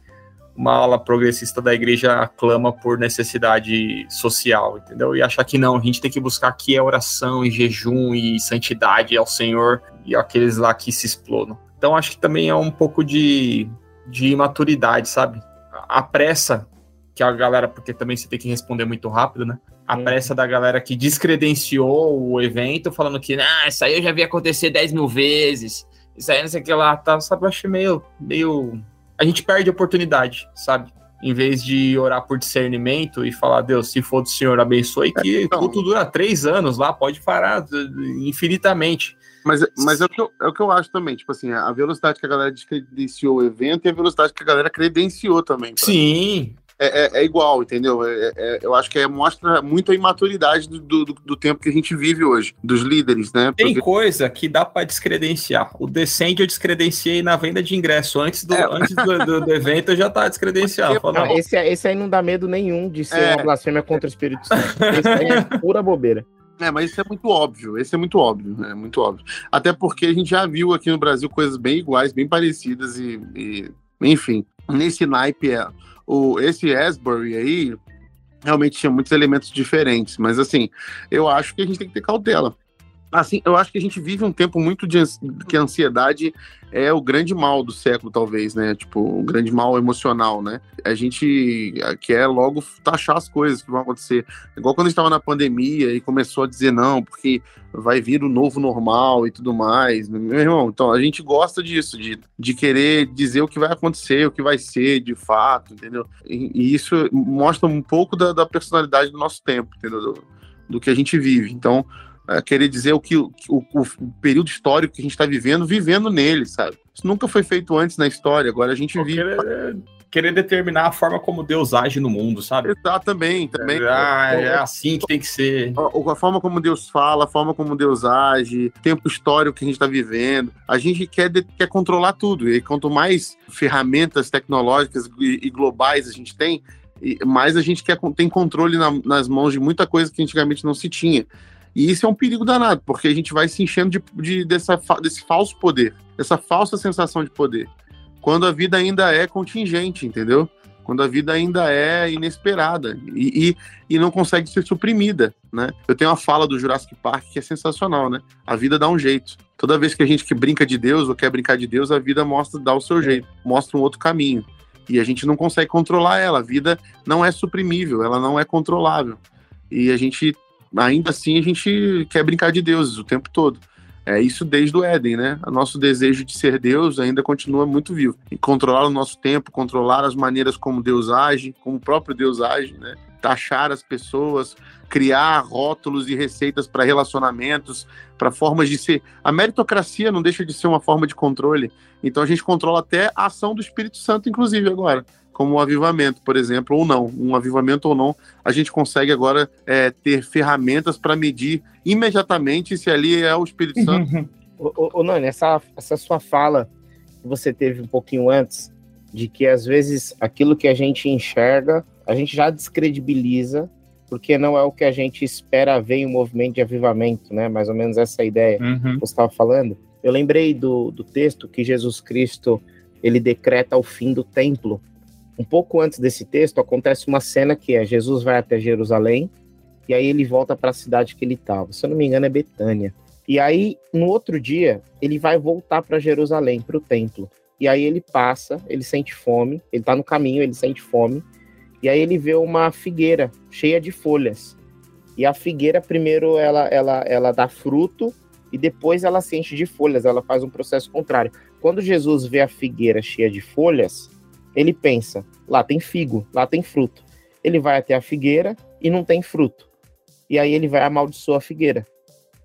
uma ala progressista da igreja clama por necessidade social, entendeu? E achar que não, a gente tem que buscar aqui é oração e jejum e santidade ao Senhor e aqueles lá que se explodam. Então acho que também é um pouco de, de imaturidade, sabe? A pressa que a galera, porque também você tem que responder muito rápido, né? A pressa da galera que descredenciou o evento, falando que, ah, isso aí eu já vi acontecer 10 mil vezes, isso aí não sei o que lá, tá, sabe? Eu achei meio, meio a gente perde a oportunidade, sabe? Em vez de orar por discernimento e falar, Deus, se for do Senhor, abençoe, que é, então, culto dura três anos lá, pode parar infinitamente. Mas, mas é, o que eu, é o que eu acho também, tipo assim, a velocidade que a galera descredenciou o evento e a velocidade que a galera credenciou também. Sim, é, é, é, igual, entendeu? É, é, eu acho que é, mostra muito a imaturidade do, do, do, tempo que a gente vive hoje, dos líderes, né? Tem Porque... coisa que dá para descredenciar. O Descend eu descredenciei na venda de ingresso. Antes do, antes do, do, evento eu já estava descredenciado. Não, esse, esse aí não dá medo nenhum de ser uma blasfêmia contra o Espírito Santo. Esse aí é pura bobeira. É, mas isso é muito óbvio, esse é muito óbvio, é muito óbvio. Até porque a gente já viu aqui no Brasil coisas bem iguais, bem parecidas e, e enfim, nesse naipe é o, esse Asbury aí realmente tinha muitos elementos diferentes, mas assim, eu acho que a gente tem que ter cautela. Assim, eu acho que a gente vive um tempo muito de que a ansiedade é o grande mal do século, talvez, né? Tipo, o grande mal emocional, né? A gente quer logo taxar as coisas que vão acontecer. Igual quando a gente estava na pandemia e começou a dizer não, porque vai vir o novo normal e tudo mais. Meu irmão, então a gente gosta disso, de, de querer dizer o que vai acontecer, o que vai ser de fato, entendeu? E, e isso mostra um pouco da, da personalidade do nosso tempo, entendeu? Do, do que a gente vive. Então, querer dizer o que o, o, período histórico que a gente está vivendo, vivendo nele, sabe? Isso nunca foi feito antes na história, agora a gente vive. Querer, querer, determinar a forma como Deus age no mundo, sabe? Exato, também, também. Ah, é assim que tem que ser. A, a, forma como Deus fala, a forma como Deus age, tempo histórico que a gente está vivendo. A gente quer, quer controlar tudo. E quanto mais ferramentas tecnológicas e, e globais a gente tem, mais a gente quer, tem controle na, nas mãos de muita coisa que antigamente não se tinha. E isso é um perigo danado, porque a gente vai se enchendo de, de, dessa, desse falso poder, dessa falsa sensação de poder, quando a vida ainda é contingente, entendeu? Quando a vida ainda é inesperada e, e, e, não consegue ser suprimida, né? Eu tenho uma fala do Jurassic Park que é sensacional, né? A vida dá um jeito. Toda vez que a gente que brinca de Deus ou quer brincar de Deus, a vida mostra, dá o seu é. jeito, mostra um outro caminho. E a gente não consegue controlar ela. A vida não é suprimível, ela não é controlável. E a gente ainda assim a gente quer brincar de deuses o tempo todo. É isso desde o Éden, né? O nosso desejo de ser Deus ainda continua muito vivo. E controlar o nosso tempo, controlar as maneiras como Deus age, como o próprio Deus age, né? taxar as pessoas, criar rótulos e receitas para relacionamentos, para formas de ser. A meritocracia não deixa de ser uma forma de controle. Então a gente controla até a ação do Espírito Santo, inclusive agora, como o avivamento, por exemplo, ou não. Um avivamento ou não, a gente consegue agora é, ter ferramentas para medir imediatamente se ali é o Espírito Santo. ô, ô, Nani, essa, essa sua fala que você teve um pouquinho antes, de que às vezes aquilo que a gente enxerga, a gente já descredibiliza, porque não é o que a gente espera ver em um movimento de avivamento, né? Mais ou menos essa ideia uhum. que você estava falando. Eu lembrei do, do texto que Jesus Cristo ele decreta o fim do templo. Um pouco antes desse texto acontece uma cena que é Jesus vai até Jerusalém e aí ele volta para a cidade que ele estava. Se eu não me engano é Betânia. E aí no outro dia ele vai voltar para Jerusalém, para o templo. E aí ele passa, ele sente fome, ele está no caminho, ele sente fome. E aí ele vê uma figueira cheia de folhas. E a figueira primeiro ela ela ela dá fruto e depois ela se enche de folhas, ela faz um processo contrário. Quando Jesus vê a figueira cheia de folhas, ele pensa: lá tem figo, lá tem fruto. Ele vai até a figueira e não tem fruto. E aí ele vai amaldiçoar a figueira.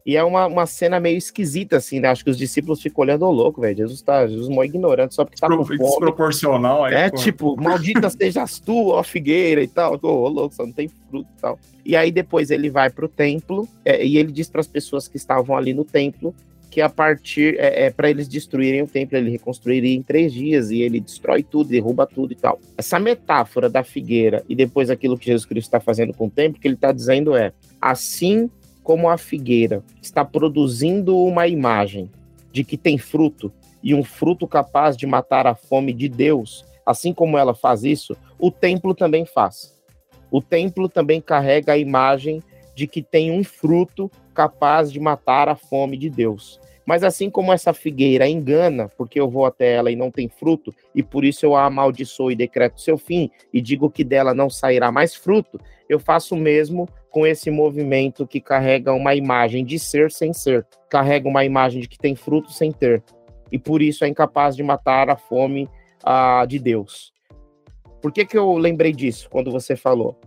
E é uma, uma cena meio esquisita, assim, né? Acho que os discípulos ficam olhando o louco, velho. Jesus tá, Jesus mó ignorante, só porque tá com fome. Desproporcional. Aí, é, pô. tipo, maldita sejas tu, ó figueira e tal. Ô, louco, só não tem fruto e tal. E aí depois ele vai pro templo é, e ele diz para as pessoas que estavam ali no templo que a partir, é, é para eles destruírem o templo, ele reconstruiria em três dias e ele destrói tudo, derruba tudo e tal. Essa metáfora da figueira e depois aquilo que Jesus Cristo está fazendo com o templo, que ele está dizendo é, assim como a figueira está produzindo uma imagem de que tem fruto e um fruto capaz de matar a fome de Deus, assim como ela faz isso, o templo também faz. O templo também carrega a imagem de que tem um fruto capaz de matar a fome de Deus. Mas assim como essa figueira engana, porque eu vou até ela e não tem fruto, e por isso eu a amaldiçoo e decreto seu fim, e digo que dela não sairá mais fruto, eu faço o mesmo com esse movimento que carrega uma imagem de ser sem ser, carrega uma imagem de que tem fruto sem ter, e por isso é incapaz de matar a fome uh, de Deus. Por que, que eu lembrei disso quando você falou?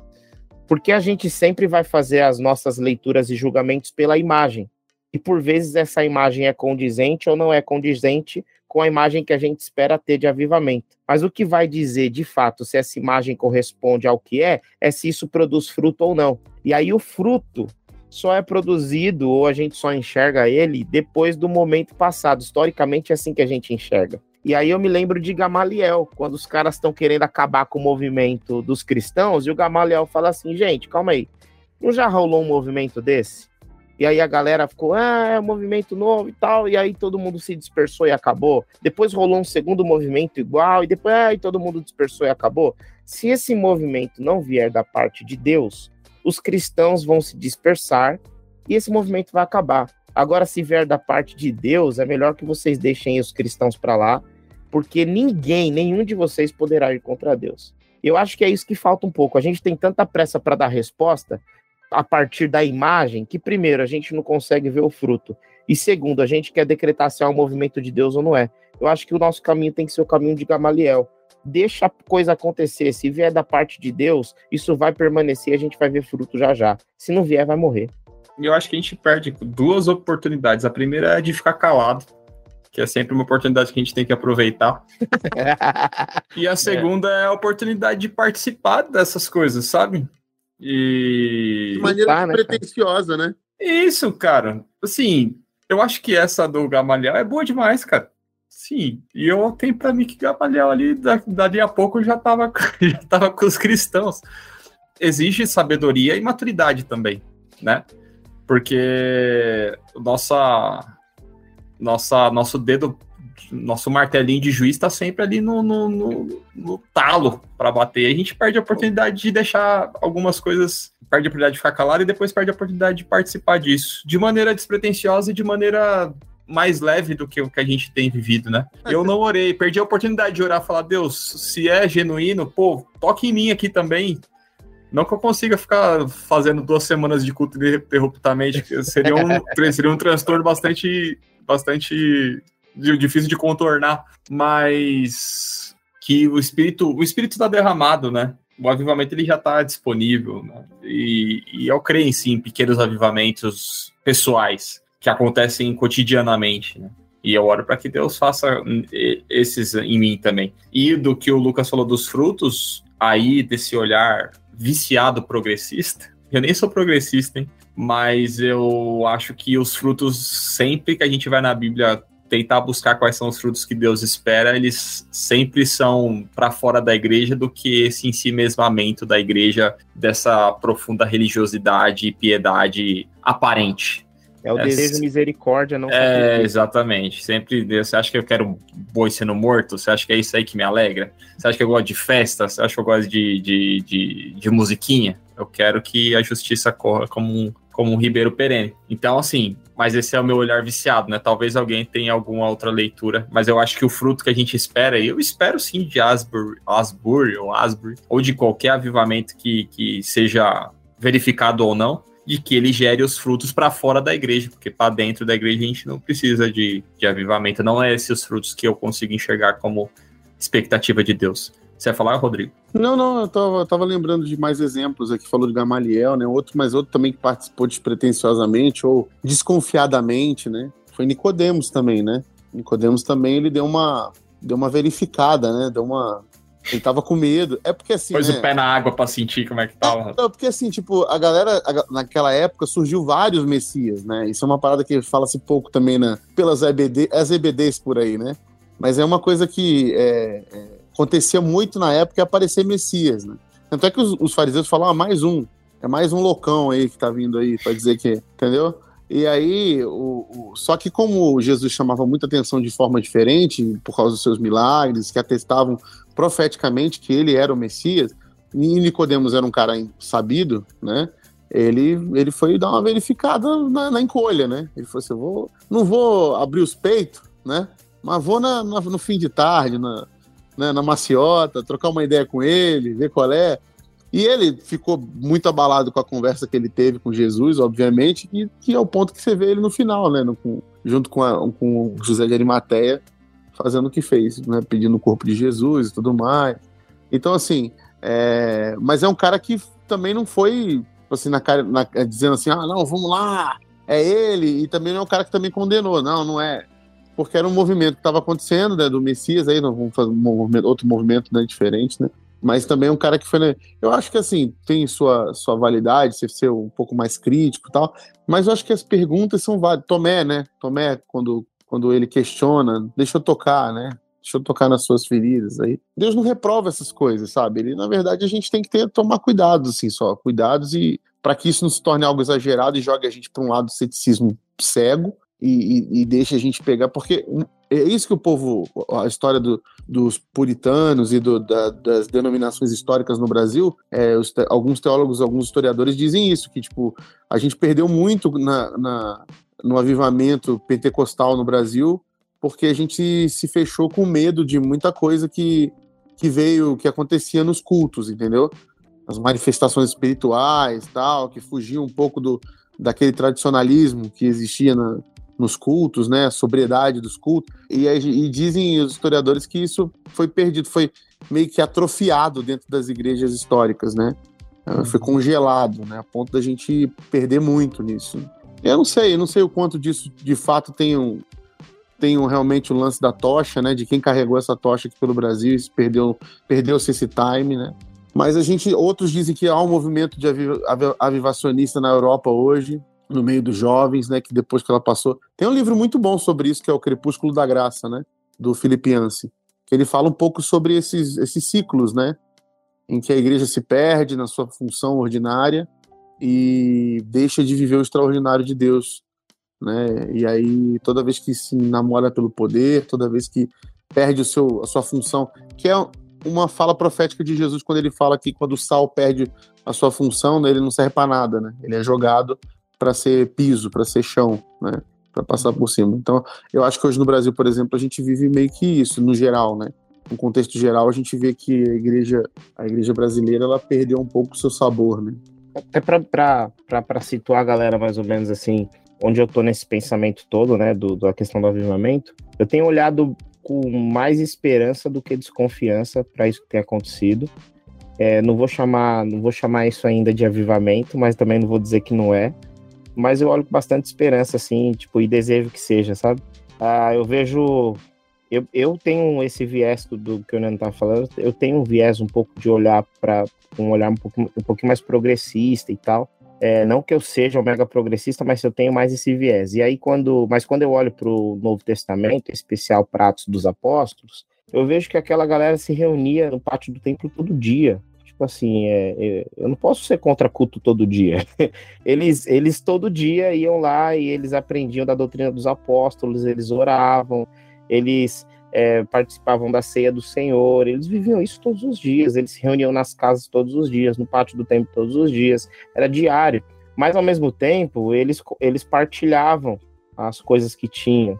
Porque a gente sempre vai fazer as nossas leituras e julgamentos pela imagem. E por vezes essa imagem é condizente ou não é condizente com a imagem que a gente espera ter de avivamento. Mas o que vai dizer de fato se essa imagem corresponde ao que é, é se isso produz fruto ou não. E aí o fruto só é produzido ou a gente só enxerga ele depois do momento passado. Historicamente é assim que a gente enxerga. E aí eu me lembro de Gamaliel, quando os caras estão querendo acabar com o movimento dos cristãos, e o Gamaliel fala assim, gente, calma aí, não já rolou um movimento desse? E aí a galera ficou, ah, é um movimento novo e tal, e aí todo mundo se dispersou e acabou. Depois rolou um segundo movimento igual, e depois ah, todo mundo dispersou e acabou. Se esse movimento não vier da parte de Deus, os cristãos vão se dispersar e esse movimento vai acabar. Agora, se vier da parte de Deus, é melhor que vocês deixem os cristãos para lá, porque ninguém, nenhum de vocês poderá ir contra Deus. Eu acho que é isso que falta um pouco. A gente tem tanta pressa para dar resposta a partir da imagem, que primeiro a gente não consegue ver o fruto, e segundo, a gente quer decretar se é um movimento de Deus ou não é. Eu acho que o nosso caminho tem que ser o caminho de Gamaliel. Deixa a coisa acontecer. Se vier da parte de Deus, isso vai permanecer, a gente vai ver fruto já já. Se não vier, vai morrer. Eu acho que a gente perde duas oportunidades. A primeira é de ficar calado, que é sempre uma oportunidade que a gente tem que aproveitar. e a segunda é. é a oportunidade de participar dessas coisas, sabe? E. De maneira tá, né, pretensiosa, né? Isso, cara. Assim, eu acho que essa do Gamaliel é boa demais, cara. Sim, e eu tenho para mim que Gamaliel ali, dali a pouco, já tava, já tava com os cristãos. Exige sabedoria e maturidade também, né? Porque nossa, nossa, nosso dedo nosso martelinho de juiz está sempre ali no, no, no, no talo para bater. A gente perde a oportunidade de deixar algumas coisas, perde a oportunidade de ficar calado e depois perde a oportunidade de participar disso de maneira despretensiosa e de maneira mais leve do que o que a gente tem vivido, né? Eu não orei, perdi a oportunidade de orar, falar, Deus, se é genuíno, pô, toque em mim aqui também. Não que eu consiga ficar fazendo duas semanas de culto interruptamente, seria um, seria um transtorno bastante, bastante difícil de contornar, mas que o espírito, o espírito está derramado, né? o avivamento ele já está disponível, né? e, e eu creio em sim pequenos avivamentos pessoais que acontecem cotidianamente, né? E eu oro para que Deus faça esses em mim também. E do que o Lucas falou dos frutos, aí desse olhar viciado progressista, eu nem sou progressista, hein? Mas eu acho que os frutos, sempre que a gente vai na Bíblia tentar buscar quais são os frutos que Deus espera, eles sempre são para fora da igreja do que esse em si mesmamento da igreja, dessa profunda religiosidade e piedade aparente. É o é, desejo de misericórdia, não É, exatamente. Sempre, você acha que eu quero boi sendo morto? Você acha que é isso aí que me alegra? Você acha que eu gosto de festa? Você acha que eu gosto de, de, de, de musiquinha? Eu quero que a justiça corra como um, como um ribeiro perene. Então, assim, mas esse é o meu olhar viciado, né? Talvez alguém tenha alguma outra leitura, mas eu acho que o fruto que a gente espera, e eu espero sim de Asbury, Asbury ou Asbury, ou de qualquer avivamento que, que seja verificado ou não, de que ele gere os frutos para fora da igreja, porque para dentro da igreja a gente não precisa de, de avivamento. Não é esses frutos que eu consigo enxergar como expectativa de Deus. Você ia falar, Rodrigo? Não, não, eu tava, tava lembrando de mais exemplos aqui, falou de Gamaliel, né? Outro, mas outro também que participou despretensiosamente ou desconfiadamente, né? Foi Nicodemos também, né? Nicodemos também ele deu uma deu uma verificada, né? Deu uma ele tava com medo. É porque assim. Pôs né? o pé na água pra sentir como é que tava. É, não, porque assim, tipo, a galera, a, naquela época surgiu vários messias, né? Isso é uma parada que fala-se pouco também na, pelas EBD, as EBDs por aí, né? Mas é uma coisa que é, é, acontecia muito na época aparecer messias, né? Tanto é que os, os fariseus falam, ah, mais um. É mais um loucão aí que tá vindo aí pra dizer que. Entendeu? E aí, o, o, só que como Jesus chamava muita atenção de forma diferente, por causa dos seus milagres, que atestavam profeticamente que ele era o Messias, e Nicodemos era um cara sabido, né? Ele, ele foi dar uma verificada na, na encolha, né? Ele falou assim: vou, não vou abrir os peitos, né? Mas vou na, na, no fim de tarde, na, né, na maciota, trocar uma ideia com ele, ver qual é. E ele ficou muito abalado com a conversa que ele teve com Jesus, obviamente, que, que é o ponto que você vê ele no final, né? No, com, junto com, a, com José de Arimateia, fazendo o que fez, né? Pedindo o corpo de Jesus e tudo mais. Então, assim, é... mas é um cara que também não foi assim, na cara, na, dizendo assim, ah, não, vamos lá, é ele, e também não é um cara que também condenou, não, não é. Porque era um movimento que estava acontecendo, né, do Messias, aí nós vamos fazer um movimento, outro movimento né, diferente, né? Mas também é um cara que foi. Né, eu acho que assim, tem sua, sua validade, você ser um pouco mais crítico e tal, mas eu acho que as perguntas são válidas. Tomé, né? Tomé, quando quando ele questiona, deixa eu tocar, né? Deixa eu tocar nas suas feridas aí. Deus não reprova essas coisas, sabe? Ele, na verdade, a gente tem que ter, tomar cuidados, assim, só. Cuidados e para que isso não se torne algo exagerado e jogue a gente para um lado do ceticismo cego e, e, deixe a gente pegar, porque é isso que o povo, a história do, dos puritanos e do, da, das denominações históricas no Brasil, é, os, alguns teólogos, alguns historiadores dizem isso, que tipo a gente perdeu muito na, na, no avivamento pentecostal no Brasil, porque a gente se fechou com medo de muita coisa que, que veio, que acontecia nos cultos, entendeu? As manifestações espirituais, tal, que fugiam um pouco do, daquele tradicionalismo que existia na, nos cultos, né? A sobriedade dos cultos. E, e dizem os historiadores que isso foi perdido, foi meio que atrofiado dentro das igrejas históricas, né? Foi uhum. congelado, né? A ponto da gente perder muito nisso. Eu não sei, eu não sei o quanto disso de fato tem um, tem um, realmente o lance da tocha, né? De quem carregou essa tocha aqui pelo Brasil, perdeu, perdeu-se esse time, né? Mas a gente, outros dizem que há um movimento de avivacionista na Europa hoje, no meio dos jovens, né? Que depois que ela passou. Tem um livro muito bom sobre isso, que é o Crepúsculo da Graça, né? Do Filipe Yancey. Que ele fala um pouco sobre esses, esses ciclos, né? Em que a igreja se perde na sua função ordinária e deixa de viver o extraordinário de Deus, né? E aí toda vez que se namora pelo poder, toda vez que perde o seu a sua função, que é uma fala profética de Jesus quando ele fala que quando o sal perde a sua função, né, ele não serve para nada, né? Ele é jogado para ser piso, para ser chão, né? Para passar por cima. Então, eu acho que hoje no Brasil, por exemplo, a gente vive meio que isso, no geral, né? No contexto geral, a gente vê que a igreja, a igreja brasileira, ela perdeu um pouco o seu sabor, né? Até para situar a galera mais ou menos assim, onde eu tô nesse pensamento todo, né, do, da questão do avivamento, eu tenho olhado com mais esperança do que desconfiança para isso que tem acontecido. É, não vou chamar, não vou chamar isso ainda de avivamento, mas também não vou dizer que não é. Mas eu olho com bastante esperança, assim, tipo, e desejo que seja, sabe? Ah, eu vejo. Eu, eu tenho esse viés do, que o Nando tá falando, eu tenho um viés um pouco de olhar para um olhar um pouco, um pouquinho mais progressista e tal. É, não que eu seja um mega progressista, mas eu tenho mais esse viés. E aí, quando. Mas quando eu olho para o Novo Testamento, em especial Pratos dos Apóstolos, eu vejo que aquela galera se reunia no pátio do templo todo dia. Tipo assim, é, é, eu não posso ser contra culto todo dia. eles, eles todo dia iam lá e eles aprendiam da doutrina dos apóstolos, eles oravam, eles é, participavam da ceia do Senhor, eles viviam isso todos os dias, eles se reuniam nas casas todos os dias, no pátio do templo todos os dias, era diário. Mas ao mesmo tempo, eles, eles partilhavam as coisas que tinham.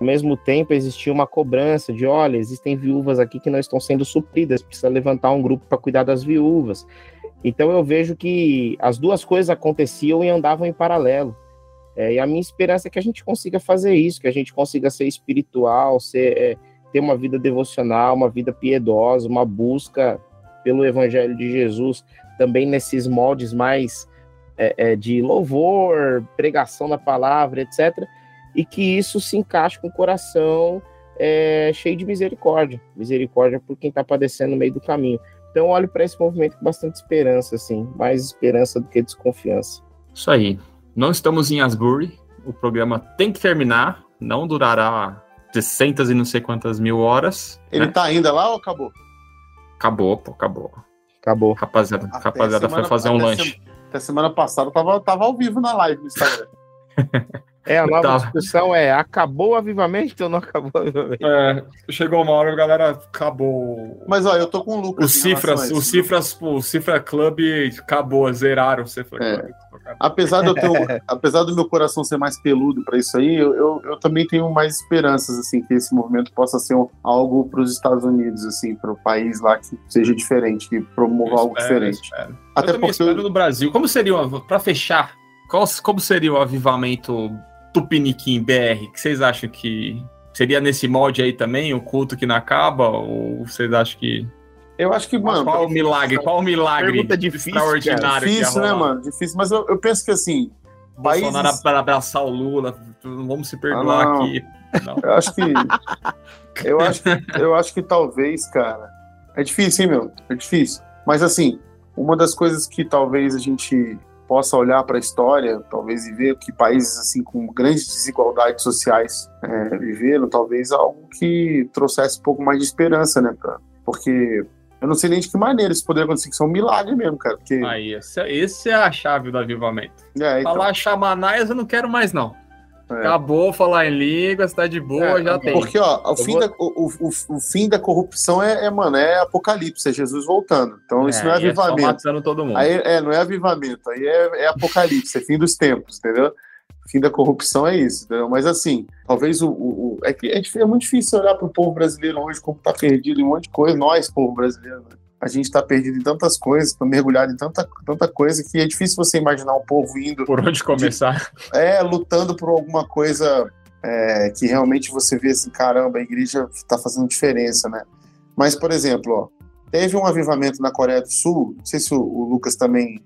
Ao mesmo tempo, existia uma cobrança de: olha, existem viúvas aqui que não estão sendo supridas, precisa levantar um grupo para cuidar das viúvas. Então, eu vejo que as duas coisas aconteciam e andavam em paralelo. É, e a minha esperança é que a gente consiga fazer isso, que a gente consiga ser espiritual, ser, é, ter uma vida devocional, uma vida piedosa, uma busca pelo Evangelho de Jesus, também nesses moldes mais é, é de louvor, pregação da palavra, etc e que isso se encaixe com o coração é, cheio de misericórdia, misericórdia por quem está padecendo no meio do caminho. Então eu olho para esse movimento com bastante esperança, assim, mais esperança do que desconfiança. Isso aí. Não estamos em Asbury, o programa tem que terminar, não durará 600 e não sei quantas mil horas. Ele né? tá ainda lá ou acabou? Acabou, pô, acabou. Acabou. Rapaziada, rapaziada foi fazer um lanche. Até semana passada eu tava, tava ao vivo na live no Instagram. É, a nova tá. discussão é: acabou o avivamento ou não acabou o avivamento? É, chegou uma hora, a galera acabou. Mas ó, eu tô com o Lucas. Os cifras, né? cifras, o Cifra Club acabou, zeraram o Cifra é. Club. Apesar, de eu ter, apesar do meu coração ser mais peludo para isso aí, eu, eu, eu, também tenho mais esperanças assim que esse movimento possa ser um, algo para os Estados Unidos, assim, para o país lá que seja diferente, que promova eu algo espero, diferente. Até eu porque espero no Brasil. Como seria para fechar? Qual, como seria o avivamento Tupiniquim BR, que vocês acham que seria nesse molde aí também, o culto que não acaba? Ou vocês acham que. Eu acho que, mano. Qual o milagre? Qual o milagre Pergunta difícil, extraordinário? Difícil, né, mano? Difícil, mas eu, eu penso que assim. Bolsonaro países... para abraçar o Lula, vamos se perdoar ah, aqui. Não. Eu acho que. eu, acho, eu acho que talvez, cara. É difícil, hein, meu? É difícil. Mas assim, uma das coisas que talvez a gente possa olhar para a história, talvez e ver que países assim com grandes desigualdades sociais é, viveram, talvez algo que trouxesse um pouco mais de esperança, né? Pra, porque eu não sei nem de que maneira isso poderia acontecer, que isso é um milagre mesmo, cara. Porque... Aí, esse, é, esse é a chave do avivamento. É, então... Falar chamanaias eu não quero mais, não. É. Acabou falar em língua, tá de boa, é, já tem. Porque, ó, o fim, vou... da, o, o, o, fim da corrupção é, é, mano, é apocalipse, é Jesus voltando. Então isso não é, é avivamento. É matando todo mundo. Aí, é, não é avivamento, aí é, é apocalipse, é fim dos tempos, entendeu? fim da corrupção é isso, entendeu? Mas assim, talvez o. o, o é, que é, é muito difícil olhar para o povo brasileiro hoje como tá perdido em um monte de coisa, nós, povo brasileiro, né? A gente está perdido em tantas coisas, está mergulhado em tanta, tanta coisa que é difícil você imaginar um povo indo. Por onde começar? De, é, lutando por alguma coisa é, que realmente você vê assim, caramba, a igreja está fazendo diferença, né? Mas, por exemplo, ó, teve um avivamento na Coreia do Sul, não sei se o, o Lucas também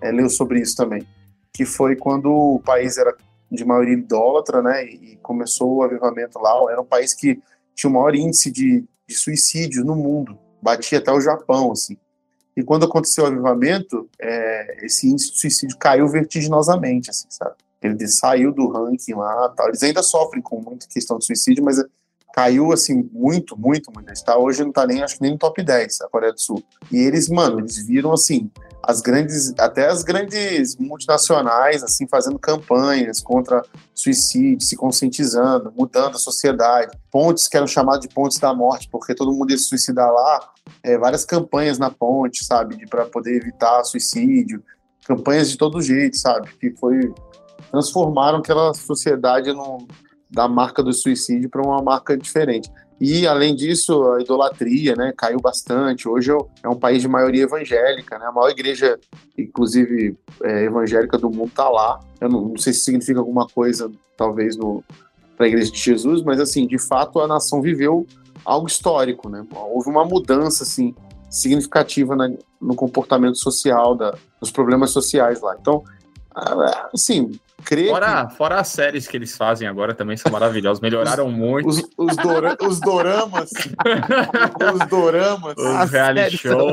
é, leu sobre isso também, que foi quando o país era de maioria idólatra, né? E, e começou o avivamento lá. Era um país que tinha o maior índice de, de suicídio no mundo batia até o Japão, assim. E quando aconteceu o avivamento, é, esse índice de suicídio caiu vertiginosamente, assim, sabe? Ele saiu do ranking lá, tal. Eles ainda sofrem com muita questão de suicídio, mas caiu assim muito, muito, muito. Está hoje não está nem acho que nem no top 10 a Coreia do Sul. E eles, mano, eles viram assim as grandes, até as grandes multinacionais, assim, fazendo campanhas contra suicídio, se conscientizando, mudando a sociedade. Pontes que eram chamadas de pontes da morte, porque todo mundo ia se suicidar lá. É, várias campanhas na ponte, sabe, para poder evitar suicídio. Campanhas de todo jeito, sabe, que foi transformaram aquela sociedade num, da marca do suicídio para uma marca diferente. E, além disso, a idolatria né, caiu bastante. Hoje é um país de maioria evangélica, né? a maior igreja, inclusive, é, evangélica do mundo está lá. Eu não, não, sei se significa alguma coisa, talvez, para a igreja de Jesus, mas, assim, de fato, a nação viveu algo histórico. Né? Houve uma mudança assim, significativa na, no comportamento social, da, nos problemas sociais lá. Então, assim, crer. Fora, que... fora as séries que eles fazem agora também são maravilhosas, melhoraram os, muito. Os, os, dora, os doramas. os doramas. Os reality shows,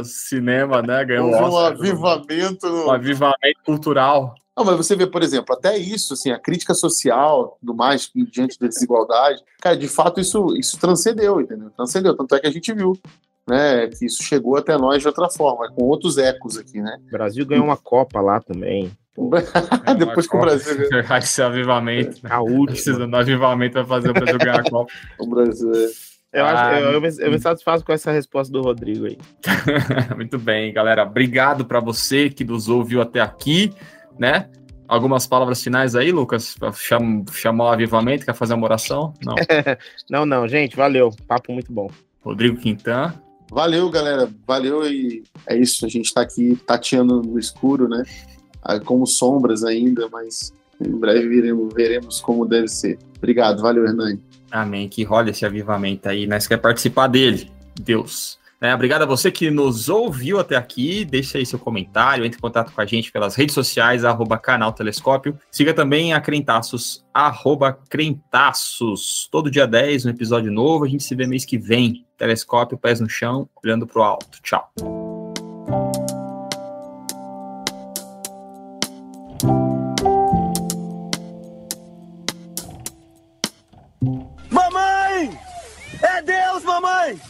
o cinema, né? Ganhou um, um avivamento. Um avivamento cultural. Não, mas você vê, por exemplo, até isso, assim, a crítica social, do mais, diante da desigualdade, cara, de fato isso, isso transcendeu, entendeu? Transcendeu, tanto é que a gente viu, né, que isso chegou até nós de outra forma, com outros ecos aqui, né? O Brasil ganhou uma Copa lá também. Depois que o Brasil. Vai ser avivamento. A última. Precisa do avivamento vai fazer o Brasil ganhar a Copa. o Brasil. É. Eu, acho, ah, eu, eu, me, eu me satisfaço com essa resposta do Rodrigo aí. Muito bem, galera. Obrigado para você que nos ouviu até aqui, né? Algumas palavras finais aí, Lucas? Cham, chamar o avivamento, quer fazer uma oração? Não. não, não, gente, valeu. Papo muito bom. Rodrigo Quintan. Valeu, galera. Valeu e é isso. A gente tá aqui tateando no escuro, né? Ah, como sombras ainda, mas em breve veremos, veremos como deve ser. Obrigado, valeu, Hernani. Amém. Que rola esse avivamento aí? Você quer participar dele? Deus. É, obrigado a você que nos ouviu até aqui. Deixe aí seu comentário, entre em contato com a gente pelas redes sociais, arroba canal Telescópio. Siga também a Crentaços, arroba Crentaços. Todo dia 10, um episódio novo. A gente se vê mês que vem. Telescópio, pés no chão, olhando pro alto. Tchau. Mamãe! É Deus, mamãe!